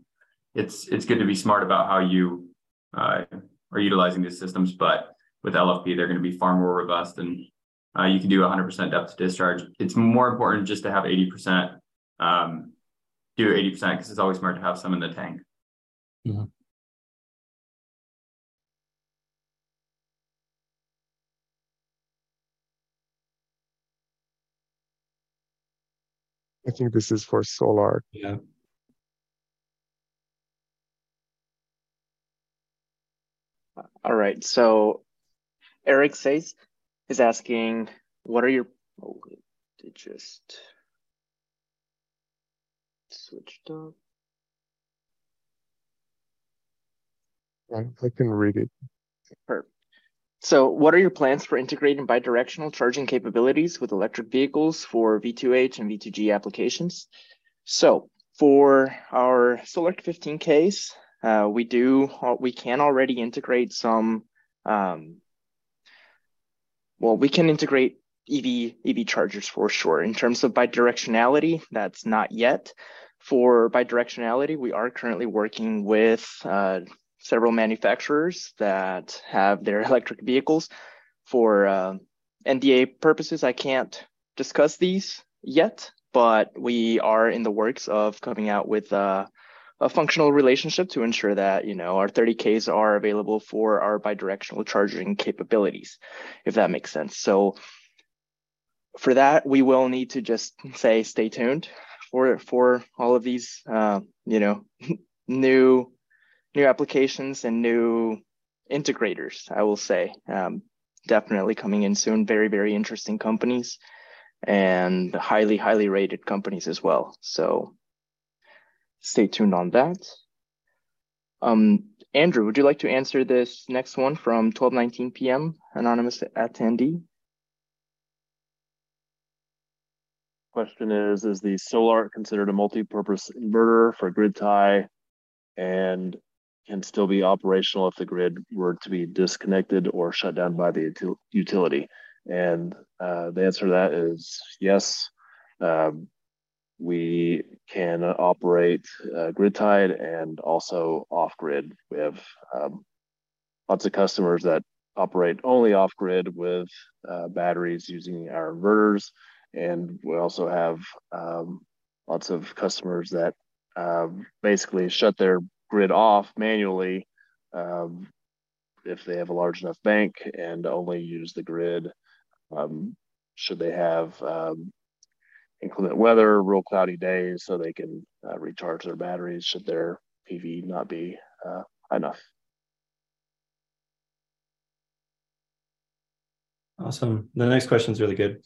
it's it's good to be smart about how you uh, are utilizing these systems, but with LFP, they're going to be far more robust, and uh, you can do 100% depth discharge. It's more important just to have 80%. Um, do 80% because it's always smart to have some in the tank. Mm-hmm. I think this is for solar. Yeah. All right. So Eric says is asking, what are your oh it just switched up. I can read it. Perfect. So, what are your plans for integrating bidirectional charging capabilities with electric vehicles for V2H and V2G applications? So, for our Sol-Ark 15Ks, uh, we do we can already integrate some. Um, well, we can integrate EV EV chargers for sure. In terms of bidirectionality, that's not yet. For bidirectionality, we are currently working with uh, several manufacturers that have their [LAUGHS] electric vehicles. For uh, NDA purposes, I can't discuss these yet, but we are in the works of coming out with uh, a functional relationship to ensure that you know our 30ks are available for our bidirectional charging capabilities, if that makes sense. So for that, we will need to just say stay tuned for for all of these uh, you know [LAUGHS] new new applications and new integrators. I will say um, definitely coming in soon. Very very interesting companies and highly highly rated companies as well. So stay tuned on that. Um, Andrew, would you like to answer this next one from 12:19 p.m. anonymous attendee? Question is is the Sol-Ark considered a multi-purpose inverter for grid tie and can still be operational if the grid were to be disconnected or shut down by the util- utility? And uh, the answer to that is yes. Um, we can operate uh, grid tied and also off grid we have um, lots of customers that operate only off grid with uh, batteries using our inverters and we also have um, lots of customers that um, basically shut their grid off manually um, if they have a large enough bank and only use the grid um, should they have um, inclement weather, real cloudy days, so they can uh, recharge their batteries should their PV not be uh, enough. Awesome. The next question is really good.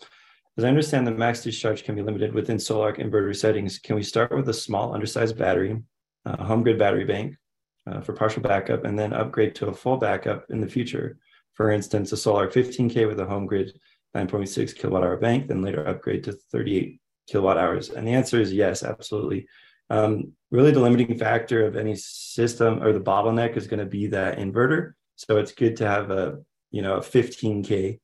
As I understand, the max discharge can be limited within Sol-Ark inverter settings. Can we start with a small, undersized battery, a HomeGrid battery bank uh, for partial backup, and then upgrade to a full backup in the future? For instance, a Sol-Ark 15K with a HomeGrid 9.6 kilowatt hour bank, then later upgrade to 38 kilowatt hours. And the answer is yes, absolutely. Um, really, the limiting factor of any system or the bottleneck is going to be that inverter. So it's good to have a you know a 15k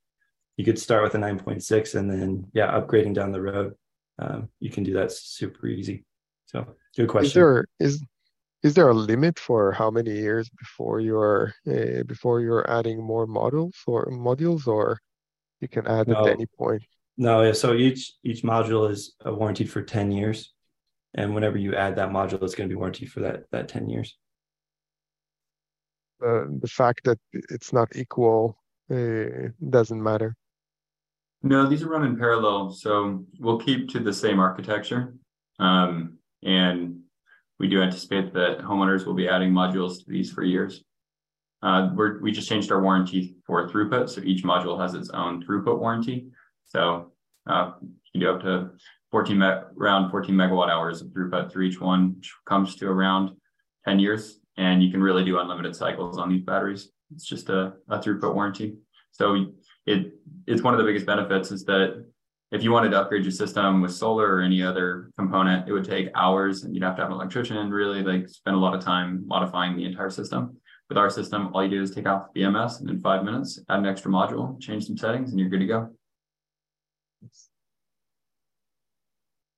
you could start with a 9.6 and then yeah upgrading down the road um, you can do that super easy. So good question. is there is is there a limit for how many years before you're uh, before you're adding more modules or modules or you can add no. at any point? No yeah so each each module is warranted for 10 years and whenever you add that module it's going to be warranted for that that 10 years. Uh, the fact that it's not equal uh, doesn't matter no, these are run in parallel. So we'll keep to the same architecture. Um, and we do anticipate that homeowners will be adding modules to these for years. Uh, we just changed our warranty for throughput. So each module has its own throughput warranty. So uh, you do up to 14 me- around 14 megawatt hours of throughput through each one, which comes to around 10 years. And you can really do unlimited cycles on these batteries. It's just a, a throughput warranty. So it it's one of the biggest benefits is that if you wanted to upgrade your system with solar or any other component, it would take hours and you'd have to have an electrician and really like spend a lot of time modifying the entire system. With our system, all you do is take off the BMS and in five minutes, add an extra module, change some settings, and you're good to go.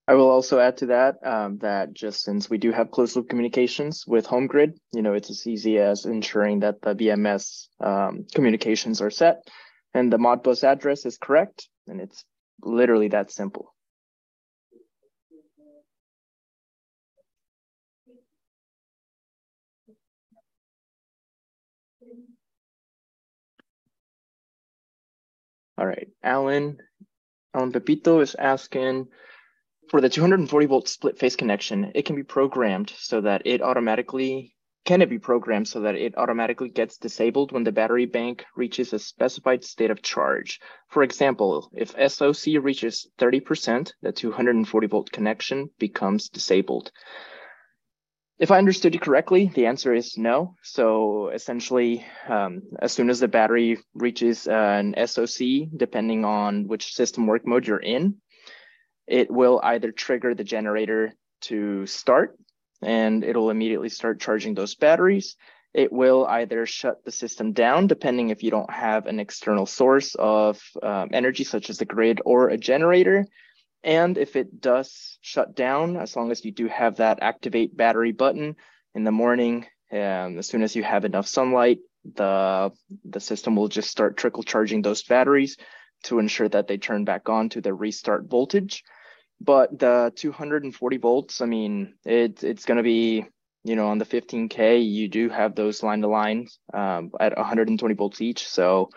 I will also add to that um, that just since we do have closed loop communications with HomeGrid, you know, it's as easy as ensuring that the BMS um, communications are set and the Modbus address is correct, and it's literally that simple. All right, Alan, Alan Pepito is asking, for the 240 volt split phase connection, it can be programmed so that it automatically can it be programmed so that it automatically gets disabled when the battery bank reaches a specified state of charge? For example, if SOC reaches 30%, the 240 volt connection becomes disabled. If I understood you correctly, the answer is no. So essentially, um, as soon as the battery reaches uh, an SOC, depending on which system work mode you're in, it will either trigger the generator to start and it'll immediately start charging those batteries. It will either shut the system down, depending if you don't have an external source of um, energy, such as the grid or a generator, And if it does shut down, as long as you do have that activate battery button in the morning, and as soon as you have enough sunlight, the the system will just start trickle charging those batteries to ensure that they turn back on to the restart voltage. But the 240 volts, I mean, it, it's going to be, you know, on the 15K, you do have those line to line um, at 120 volts each. So,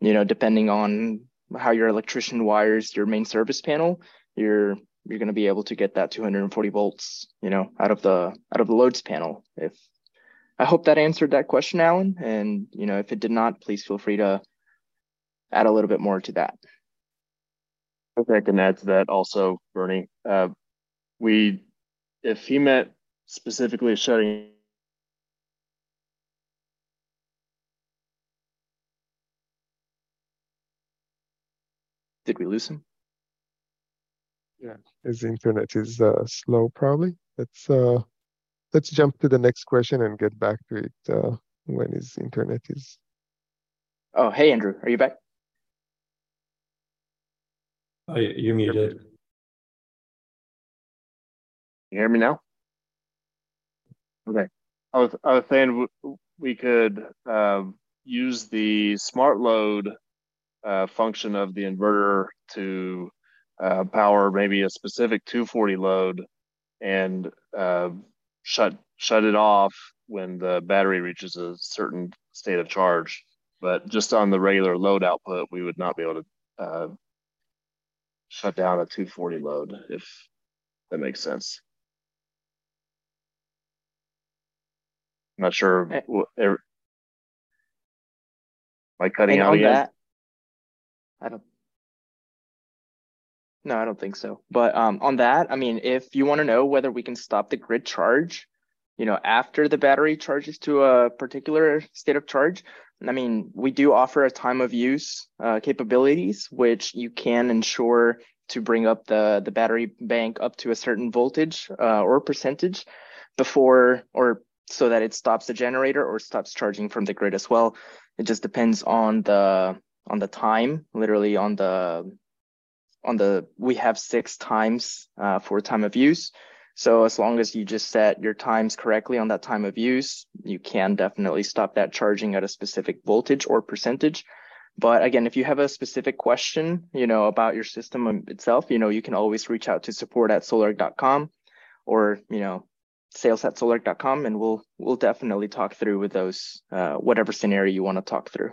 you know, depending on how your electrician wires your main service panel, you're you're going to be able to get that 240 volts, you know, out of the out of the loads panel. If I hope that answered that question, Alan. And you know, if it did not, please feel free to add a little bit more to that. Okay, I can add to that also, Bernie. Uh, we, if he meant specifically shutting Did we lose him? Yeah, his internet is uh, slow probably. Let's uh, let's jump to the next question and get back to it uh, when his internet is. Oh, hey Andrew, are you back? Oh, you're muted. You hear me now? Okay. I was I was saying we could uh, use the smart load uh, function of the inverter to uh, power maybe a specific 240 load and uh, shut shut it off when the battery reaches a certain state of charge. But just on the regular load output, we would not be able to uh, shut down a 240 load, if that makes sense. I'm not sure. Eh. Am I cutting and out again? That, I don't. No, I don't think so. But um, on that, I mean, if you want to know whether we can stop the grid charge, you know, after the battery charges to a particular state of charge, I mean, we do offer a time of use uh, capabilities, which you can ensure to bring up the, the battery bank up to a certain voltage uh, or percentage before or so that it stops the generator or stops charging from the grid as well. It just depends on the on the time, literally on the on the we have six times uh, for time of use. So as long as you just set your times correctly on that time of use, you can definitely stop that charging at a specific voltage or percentage. But again, if you have a specific question, you know, about your system itself, you know, you can always reach out to support at sol-ark.com or, you know, sales at sol-ark.com and we'll we'll definitely talk through with those uh, whatever scenario you want to talk through.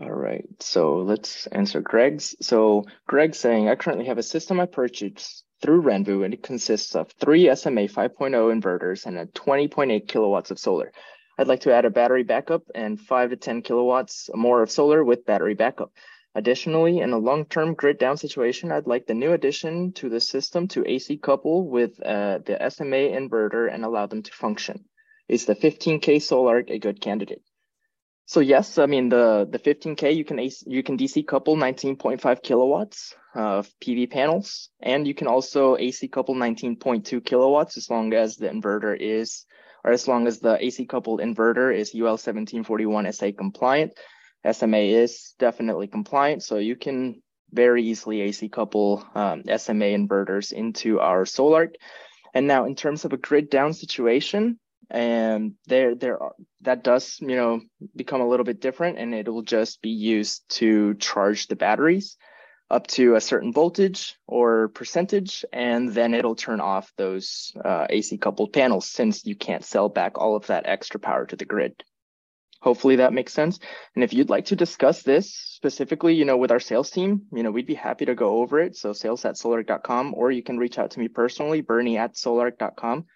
All right, so let's answer Greg's. So Greg's saying, I currently have a system I purchased through Renvu and it consists of three SMA 5.0 inverters and a 20.8 kilowatts of solar. I'd like to add a battery backup and 5 to 10 kilowatts more of solar with battery backup. Additionally, in a long-term grid down situation, I'd like the new addition to the system to AC couple with uh, the SMA inverter and allow them to function. Is the 15K Sol-Ark a good candidate? So yes, I mean the the 15K you can AC, you can DC couple 19.5 kilowatts of PV panels, and you can also AC couple 19.2 kilowatts as long as the inverter is, or as long as the AC coupled inverter is UL 1741 SA compliant. SMA is definitely compliant, so you can very easily AC couple um, SMA inverters into our Sol-Ark. And now, in terms of a grid down situation, and there there are, that does you know become a little bit different and it will just be used to charge the batteries up to a certain voltage or percentage and then it'll turn off those uh, AC coupled panels since you can't sell back all of that extra power to the grid. Hopefully that makes sense. And if you'd like to discuss this specifically you know with our sales team you know we'd be happy to go over it. So sales at sol-ark.com or you can reach out to me personally bernie at sol-ark.com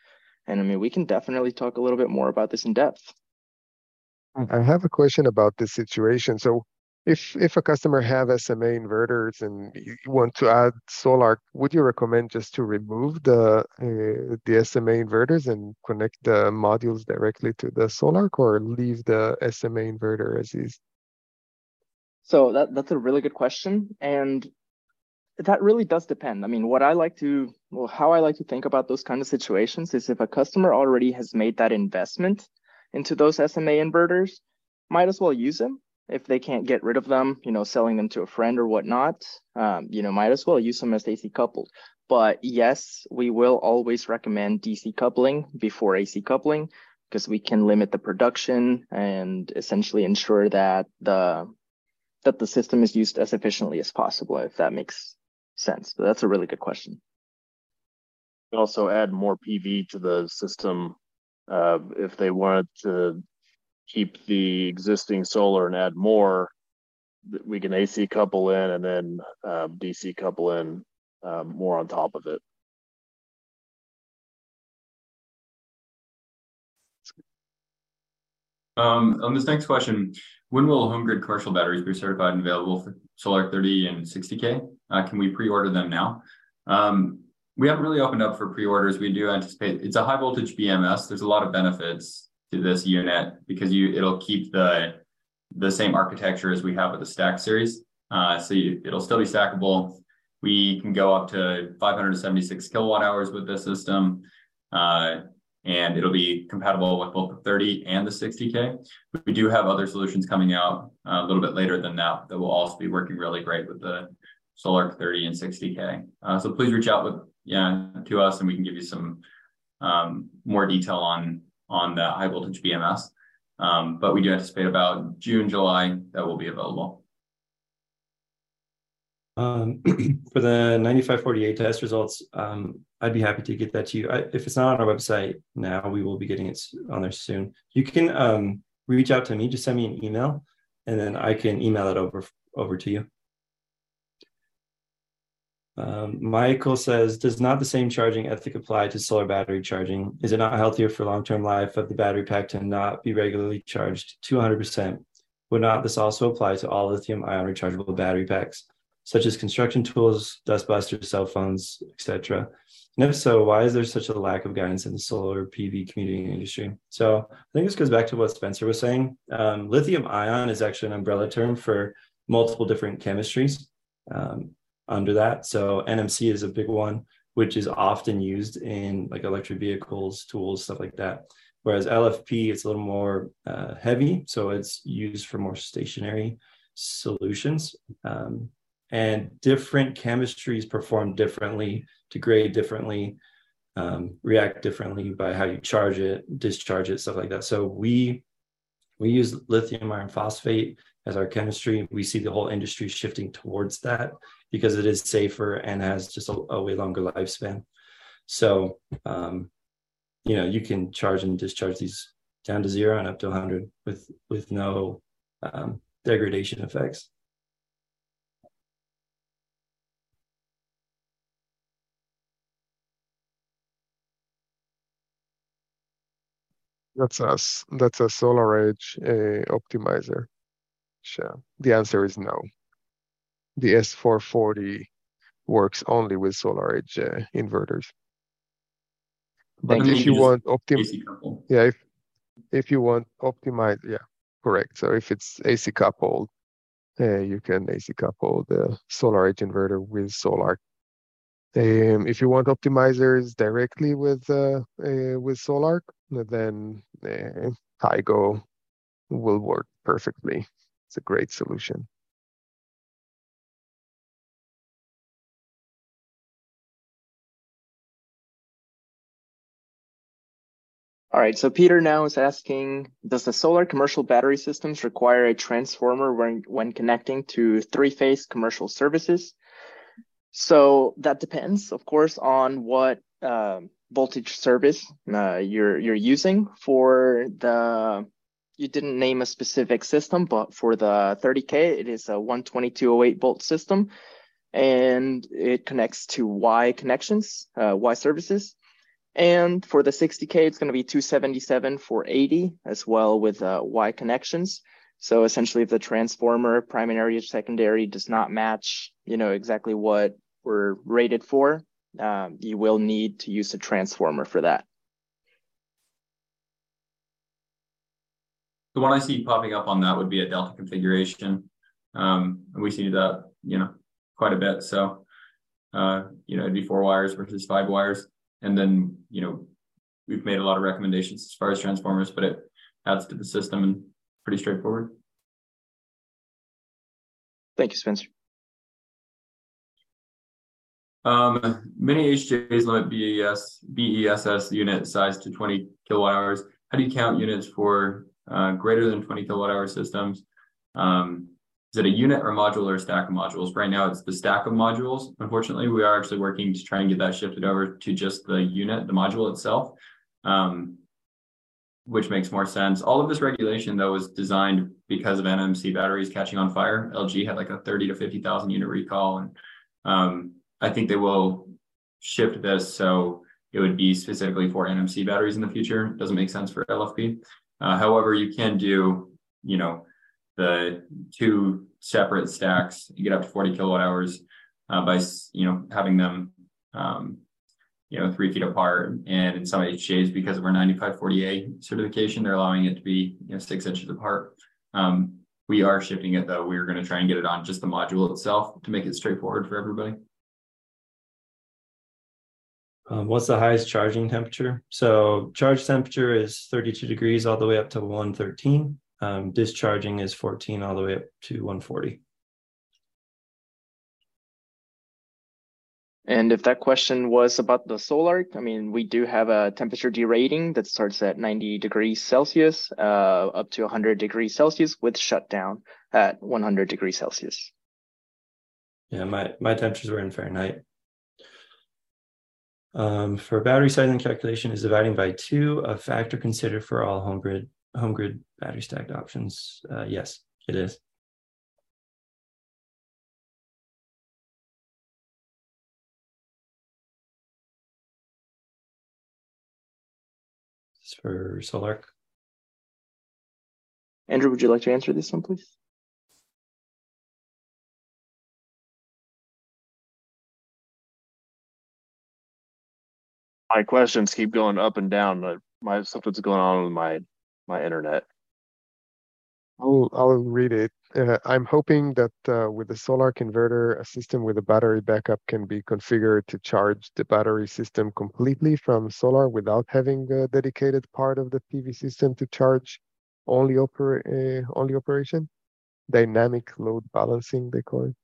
and I mean, we can definitely talk a little bit more about this in depth. I have a question about this situation. So if if a customer have SMA inverters and you want to add solar, would you recommend just to remove the uh, the SMA inverters and connect the modules directly to the solar, or leave the SMA inverter as is? So that that's a really good question, and that really does depend. I mean, what I like to, well, how I like to think about those kind of situations is if a customer already has made that investment into those SMA inverters, might as well use them. If they can't get rid of them, you know, selling them to a friend or whatnot, um, you know, might as well use them as AC coupled. But yes, we will always recommend DC coupling before AC coupling because we can limit the production and essentially ensure that the that the system is used as efficiently as possible, if that makes sense. But that's a really good question. Also add more PV to the system uh, if they wanted to keep the existing solar and add more. We can AC couple in and then uh, DC couple in uh, more on top of it. Um, on this next question, when will HomeGrid commercial batteries be certified and available for Sol-Ark 30 and 60K? Uh, can we pre-order them now? Um, we haven't really opened up for pre-orders. We do anticipate it's a high voltage BMS. There's a lot of benefits to this unit because you it'll keep the the same architecture as we have with the stack series. Uh, so you, it'll still be stackable. We can go up to 576 kilowatt hours with this system. Uh, and it'll be compatible with both the 30 and the 60K. We do have other solutions coming out uh, a little bit later than that that will also be working really great with the Sol-Ark 30 and 60K. Uh, so please reach out with yeah to us and we can give you some um, more detail on on the high voltage BMS. Um, but we do anticipate about June, July that will be available. Um, [CLEARS THROAT] for the 9540A test results, um, I'd be happy to get that to you. I, if it's not on our website now, we will be getting it on there soon. You can um, reach out to me, just send me an email, and then I can email it over over to you. Um, Michael says, does not the same charging ethic apply to solar battery charging? Is it not healthier for long-term life of the battery pack to not be regularly charged to 100%? Would not this also apply to all lithium ion rechargeable battery packs? such as construction tools, dustbusters, cell phones, etc. And if so, why is there such a lack of guidance in the solar PV community industry? So I think this goes back to what Spencer was saying. Um, lithium ion is actually an umbrella term for multiple different chemistries um, under that. So NMC is a big one, which is often used in like electric vehicles, tools, stuff like that. Whereas LFP, it's a little more uh, heavy, so it's used for more stationary solutions. Um, and different chemistries perform differently, degrade differently, um, react differently by how you charge it, discharge it, stuff like that. So we we use lithium iron phosphate as our chemistry. We see the whole industry shifting towards that because it is safer and has just a, a way longer lifespan. So um, you know you can charge and discharge these down to zero and up to 100 with with no um, degradation effects. That's us. That's a SolarEdge uh, optimizer. Sure. The answer is no. The S440 works only with SolarEdge uh, inverters. But if you, want optim, yeah, if if you want optimize, yeah, correct. So if it's AC coupled, uh, you can AC couple the SolarEdge inverter with Sol-Ark um, if you want optimizers directly with uh, uh, with Sol-Ark, then uh, Tigo will work perfectly. It's a great solution. All right, so Peter now is asking, does the solar commercial battery systems require a transformer when, when connecting to three-phase commercial services? So that depends, of course, on what uh, voltage service uh, you're you're using for the. You didn't name a specific system, but for the 30K, it is a 12208 volt system, and it connects to Y connections, uh, Y services. And for the 60K, it's going to be 277 for 80 as well with uh, Y connections. So essentially, if the transformer, primary or secondary, does not match, you know, exactly what we're rated for, um, you will need to use a transformer for that. The one I see popping up on that would be a Delta configuration. Um, and we see that, you know, quite a bit. So uh, you know, it'd be four wires versus five wires. And then, you know, we've made a lot of recommendations as far as transformers, but it adds to the system and pretty straightforward. Thank you, Spencer. Um, many HJs limit BES, BESS unit size to 20 kilowatt hours. How do you count units for uh, greater than 20 kilowatt hour systems? Um, is it a unit or module or a stack of modules? Right now, it's the stack of modules. Unfortunately, we are actually working to try and get that shifted over to just the unit, the module itself, um, which makes more sense. All of this regulation, though, was designed because of NMC batteries catching on fire. LG had like a 30 to 50,000 unit recall. And um, I think they will shift this so it would be specifically for NMC batteries in the future. It doesn't make sense for LFP. Uh, however, you can do, you know, the two separate stacks, you get up to 40 kilowatt hours uh, by you know having them um, you know three feet apart. And in some HJs, because of our 9540A certification, they're allowing it to be you know six inches apart. Um, we are shifting it though. We're going to try and get it on just the module itself to make it straightforward for everybody. Um, what's the highest charging temperature? So charge temperature is 32 degrees all the way up to 113. Um, discharging is 14 all the way up to 140. And if that question was about the solar, I mean, we do have a temperature derating that starts at 90 degrees Celsius uh, up to 100 degrees Celsius with shutdown at 100 degrees Celsius. Yeah, my, my temperatures were in Fahrenheit. Um, for battery sizing calculation is dividing by two a factor considered for all HomeGrid home grid battery stacked options? Uh, yes, it is. This is for Sol-Ark. Andrew, would you like to answer this one, please? My questions keep going up and down. My something's going on with my my internet. I'll I'll read it. Uh, I'm hoping that uh, with the solar converter, a system with a battery backup can be configured to charge the battery system completely from solar without having a dedicated part of the PV system to charge only oper uh, only operation. Dynamic load balancing, they call it.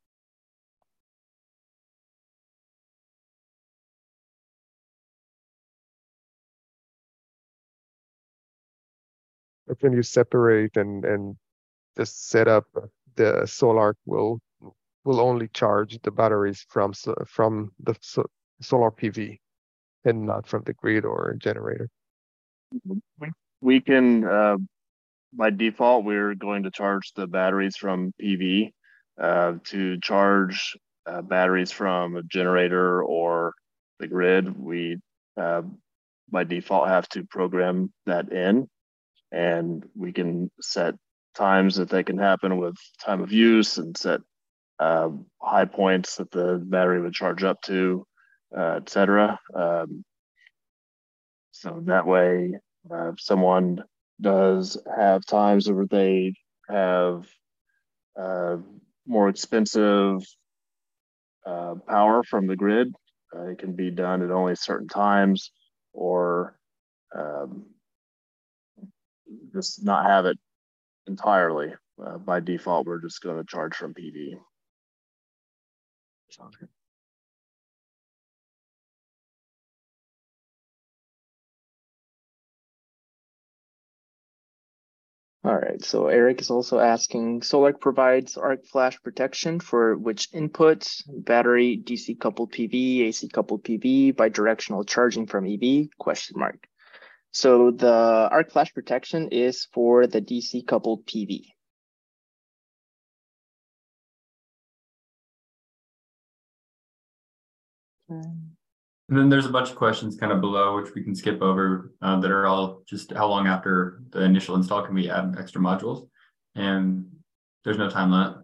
When you separate and and the setup, the solar will will only charge the batteries from from the solar PV and not from the grid or generator. We can, uh, by default, we're going to charge the batteries from PV. Uh, to charge uh, batteries from a generator or the grid, we uh, by default have to program that in and we can set times that they can happen with time of use and set uh, high points that the battery would charge up to, uh, etc. Um, so that way, uh, if someone does have times where they have uh, more expensive uh, power from the grid, uh, it can be done at only certain times or um, just not have it entirely. Uh, by default, we're just going to charge from PV. Sounds good. All right, so Eric is also asking, Sol-Ark provides arc flash protection for which inputs, battery, DC coupled PV, AC coupled PV, bidirectional charging from EV, question mark. So the arc flash protection is for the DC coupled PV. And then there's a bunch of questions kind of below, which we can skip over, uh, that are all just how long after the initial install can we add extra modules? And there's no time limit.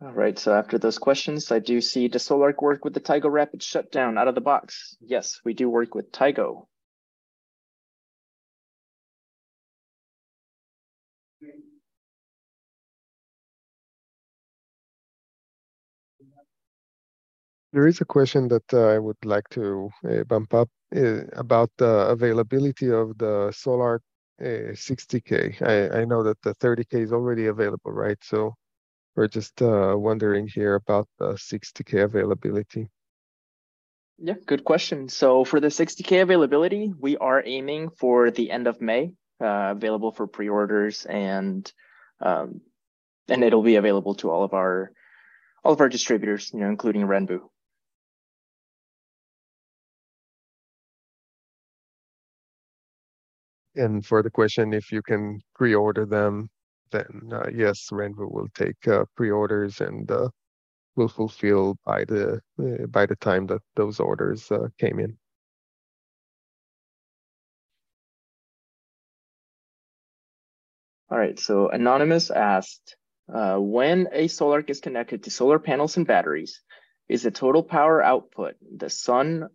All right, so after those questions, I do see does Sol-Ark work with the Tigo Rapid Shutdown out of the box? Yes, we do work with Tigo. There is a question that uh, I would like to uh, bump up uh, about the availability of the Sol-Ark 60K. Uh, I, I know that the 30K is already available, right? So we're just wondering here about the 60K availability. Yeah, good question. So for the 60K availability, we are aiming for the end of May, uh, available for pre-orders and um, and it'll be available to all of our all of our distributors, you know, including Renvu. And for the question, if you can pre-order them, then uh, yes, Renvu will take uh, pre-orders and uh, will fulfill by the uh, by the time that those orders uh, came in. All right. So anonymous asked, uh, when a Sol-Ark is connected to solar panels and batteries, is the total power output the sun,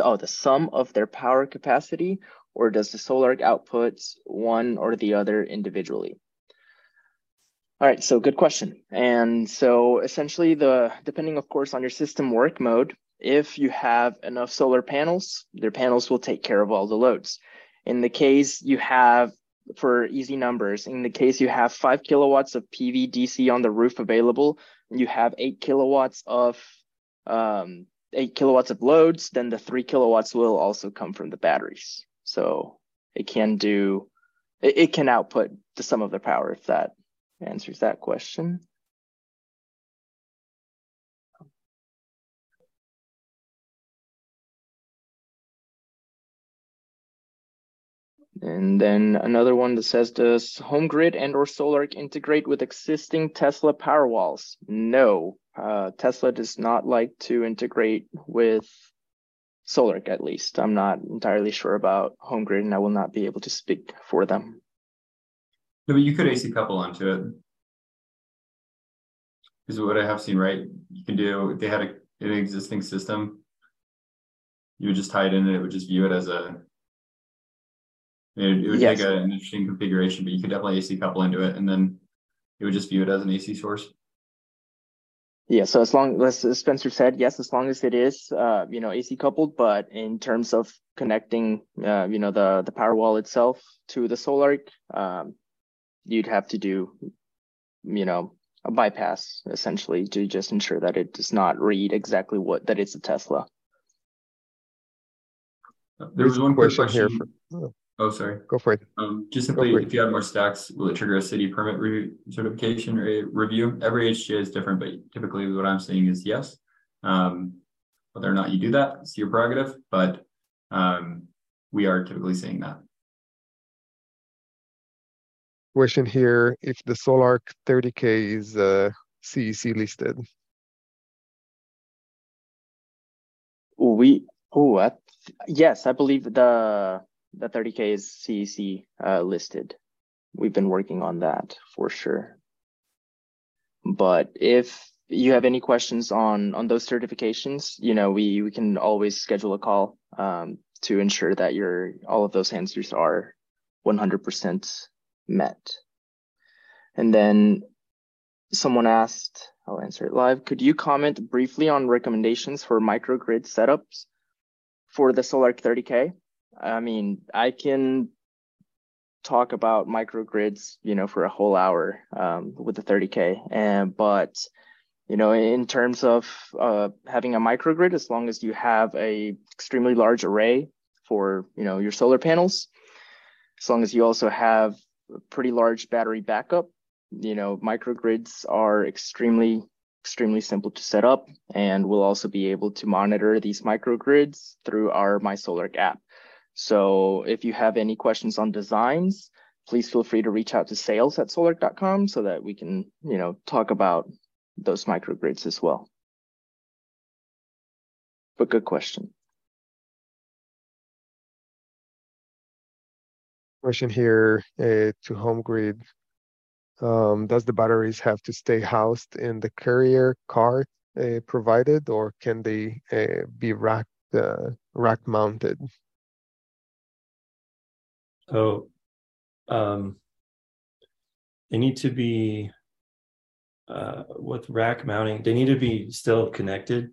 oh, the sum of their power capacity, or does the Sol-Ark output one or the other individually? All right, so good question. And so essentially the, depending of course on your system work mode, if you have enough solar panels, their panels will take care of all the loads. In the case you have, for easy numbers, in the case you have five kilowatts of PV DC on the roof available, you have eight kilowatts of um, eight kilowatts of loads, then the three kilowatts will also come from the batteries. So it can do, it, it can output the sum of the power if that answers that question. And then another one that says, does HomeGrid and or Sol-Ark integrate with existing Tesla Powerwalls? No, uh, Tesla does not like to integrate with Sol-Ark at least. I'm not entirely sure about HomeGrid and I will not be able to speak for them. No, but you could AC couple onto it. Is what I have seen, right? You can do, if they had a, an existing system, you would just tie it in and it would just view it as a, it, would yes. take a, an interesting configuration, but you could definitely AC couple into it and then it would just view it as an AC source. Yeah, so as long as Spencer said, yes, as long as it is, uh, you know, AC coupled, but in terms of connecting, uh, you know, the the power wall itself to the Sol-Ark, um, you'd have to do, you know, a bypass essentially to just ensure that it does not read exactly what that it's a Tesla. There was one question, question. here. For, oh. oh. sorry. Go for it. Um, just simply, if you add more stacks, will it trigger a city permit re- certification or a review? Every HGA is different, but typically what I'm seeing is yes. Um, whether or not you do that, it's your prerogative, but um, we are typically seeing that question here if the Sol-Ark 30K is uh, CEC listed. We oh uh, yes, I believe the the 30K is CEC uh, listed. We've been working on that for sure. But if you have any questions on on those certifications, you know, we we can always schedule a call um, to ensure that your all of those answers are 100% met. And then someone asked, I'll answer it live. Could you comment briefly on recommendations for microgrid setups for the Sol-Ark 30K? I mean, I can talk about microgrids, you know, for a whole hour um, with the 30K. And but you know, in terms of uh, having a microgrid, as long as you have a extremely large array for you know your solar panels, as long as you also have pretty large battery backup. You know, microgrids are extremely, extremely simple to set up, and we'll also be able to monitor these microgrids through our MySol-Ark app. So if you have any questions on designs, please feel free to reach out to sales at sol-ark.com so that we can, you know, talk about those microgrids as well. But good question. Question here uh, to HomeGrid. Um, does the batteries have to stay housed in the carrier cart uh, provided, or can they uh, be rack uh, rack mounted? So, um, they need to be uh, with rack mounting. They need to be still connected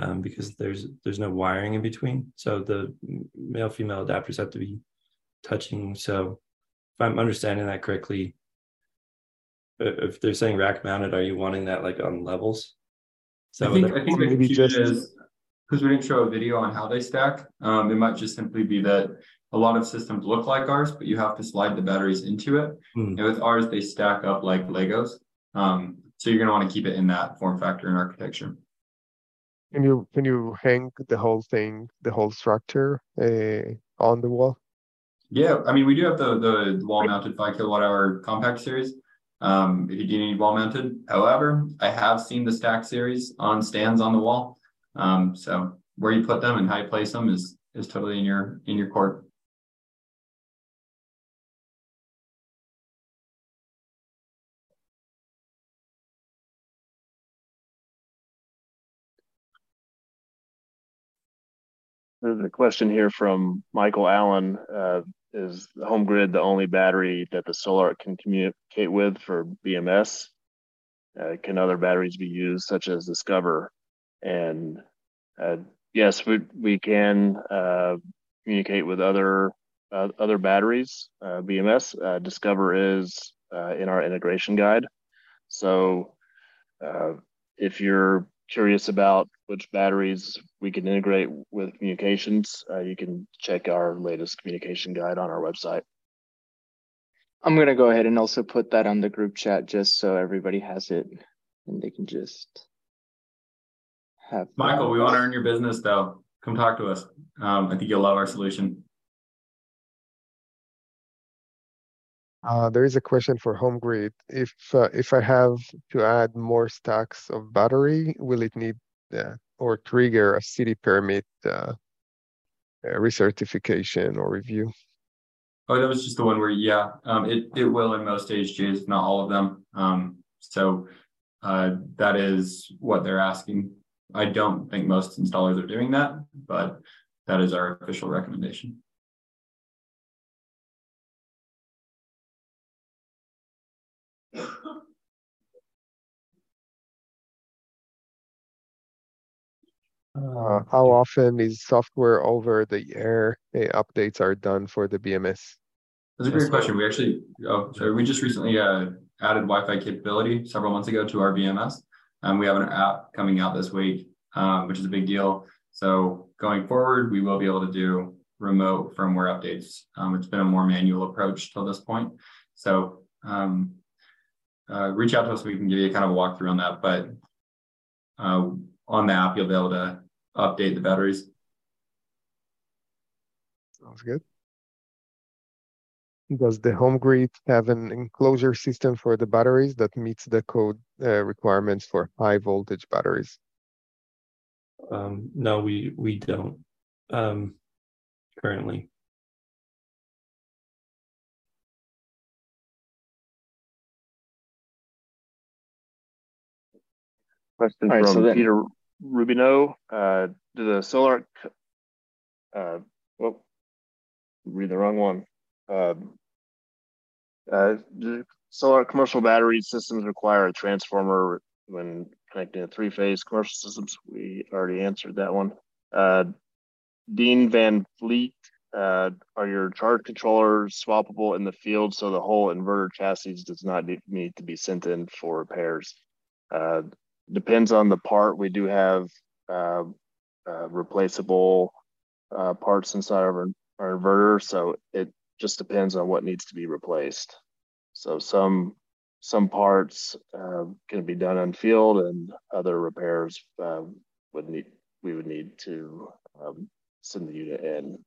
um, because there's there's no wiring in between. So the male female adapters have to be touching. So if I'm understanding that correctly, if they're saying rack mounted, are you wanting that like on levels? So I think I think maybe just is because we didn't show a video on how they stack. Um, it might just simply be that a lot of systems look like ours, but you have to slide the batteries into it. Mm. And with ours, they stack up like Legos. Um, so you're going to want to keep it in that form factor and architecture. Can you can you hang the whole thing, the whole structure, uh, on the wall? Yeah, I mean we do have the the wall mounted five kilowatt hour compact series. Um, if you do need wall mounted, however, I have seen the stack series on stands on the wall. Um, so where you put them and how you place them is is totally in your in your court. There's a question here from Michael Allen. Uh, is HomeGrid the only battery that the Sol-Ark can communicate with for BMS? Uh, can other batteries be used, such as Discover? And uh, yes, we we can uh, communicate with other uh, other batteries. Uh, BMS Discover is in our integration guide. So if you're curious about which batteries we can integrate with communications, uh, you can check our latest communication guide on our website. I'm going to go ahead and also put that on the group chat just so everybody has it and they can just have. Michael, we want to earn your business though. Come talk to us. Um, I think you'll love our solution. Uh, there is a question for HomeGrid. If uh, if I have to add more stacks of battery, will it need uh, or trigger a city permit uh, recertification or review? Oh, that was just the one where, yeah, um, it it will in most HJs, not all of them. Um, so uh, that is what they're asking. I don't think most installers are doing that, but that is our official recommendation. Uh, how often is software over the air updates are done for the BMS? That's a great question. We actually, oh, sorry, we just recently uh, added Wi-Fi capability several months ago to our BMS. Um, we have an app coming out this week, um, which is a big deal. So going forward, we will be able to do remote firmware updates. Um, it's been a more manual approach till this point. So um, uh, reach out to us. We can give you kind of a walkthrough on that. But uh, on the app, you'll be able to update the batteries. Sounds good. Does the HomeGrid have an enclosure system for the batteries that meets the code uh, requirements for high voltage batteries? Um, no, we we don't um, currently. Question right, from so then, Peter Rubino. Uh, the Sol-Ark, uh, well, read the wrong one. Uh, uh, Sol-Ark commercial battery systems require a transformer when connecting to three phase commercial systems. We already answered that one. Uh, Dean Van Fleet, uh, are your charge controllers swappable in the field so the whole inverter chassis does not need to be sent in for repairs? Uh, depends on the part. We do have uh, uh, replaceable uh, parts inside of our, our, inverter, so it just depends on what needs to be replaced. So some some parts uh, can be done on field, and other repairs um, would need we would need to um, send the unit in.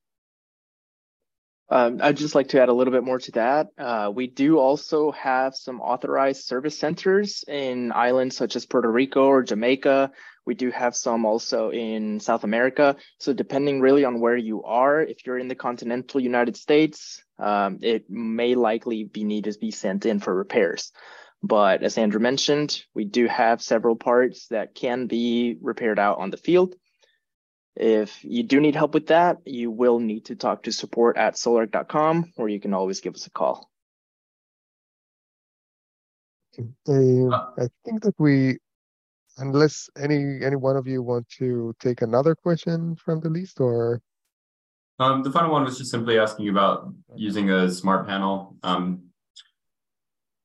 Um, I'd just like to add a little bit more to that. Uh, we do also have some authorized service centers in islands such as Puerto Rico or Jamaica. We do have some also in South America. So depending really on where you are, if you're in the continental United States, um, it may likely be needed to be sent in for repairs. But as Andrew mentioned, we do have several parts that can be repaired out on the field. If you do need help with that, you will need to talk to support at sol-ark.com or you can always give us a call. I think that we unless any any one of you want to take another question from the list or? Um, the final one was just simply asking about using a smart panel. Um,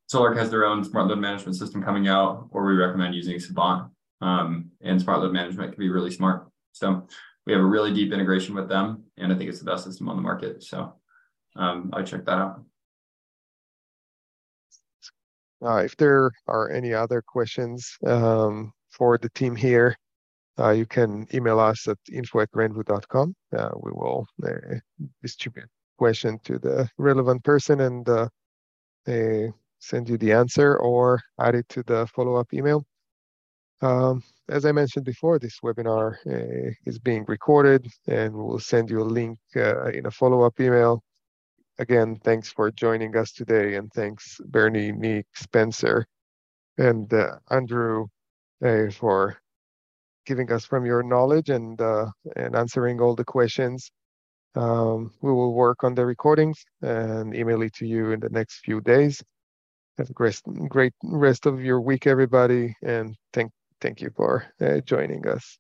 Sol-Ark has their own smart load management system coming out or we recommend using Savant. Um, and smart load management can be really smart so we have a really deep integration with them and i think it's the best system on the market so um, i check that out uh, if there are any other questions um, for the team here, uh, you can email us at info at renvu.com. Uh, we will uh, distribute question to the relevant person and uh, send you the answer or add it to the follow-up email. Um, as I mentioned before, this webinar uh, is being recorded and we'll send you a link uh, in a follow-up email. Again, thanks for joining us today and thanks Bernie, Nick, Spencer, and Andrew for giving us from your knowledge and uh, and answering all the questions. Um, we will work on the recordings and email it to you in the next few days. Have a great, great rest of your week, everybody, and thank thank you for uh, joining us.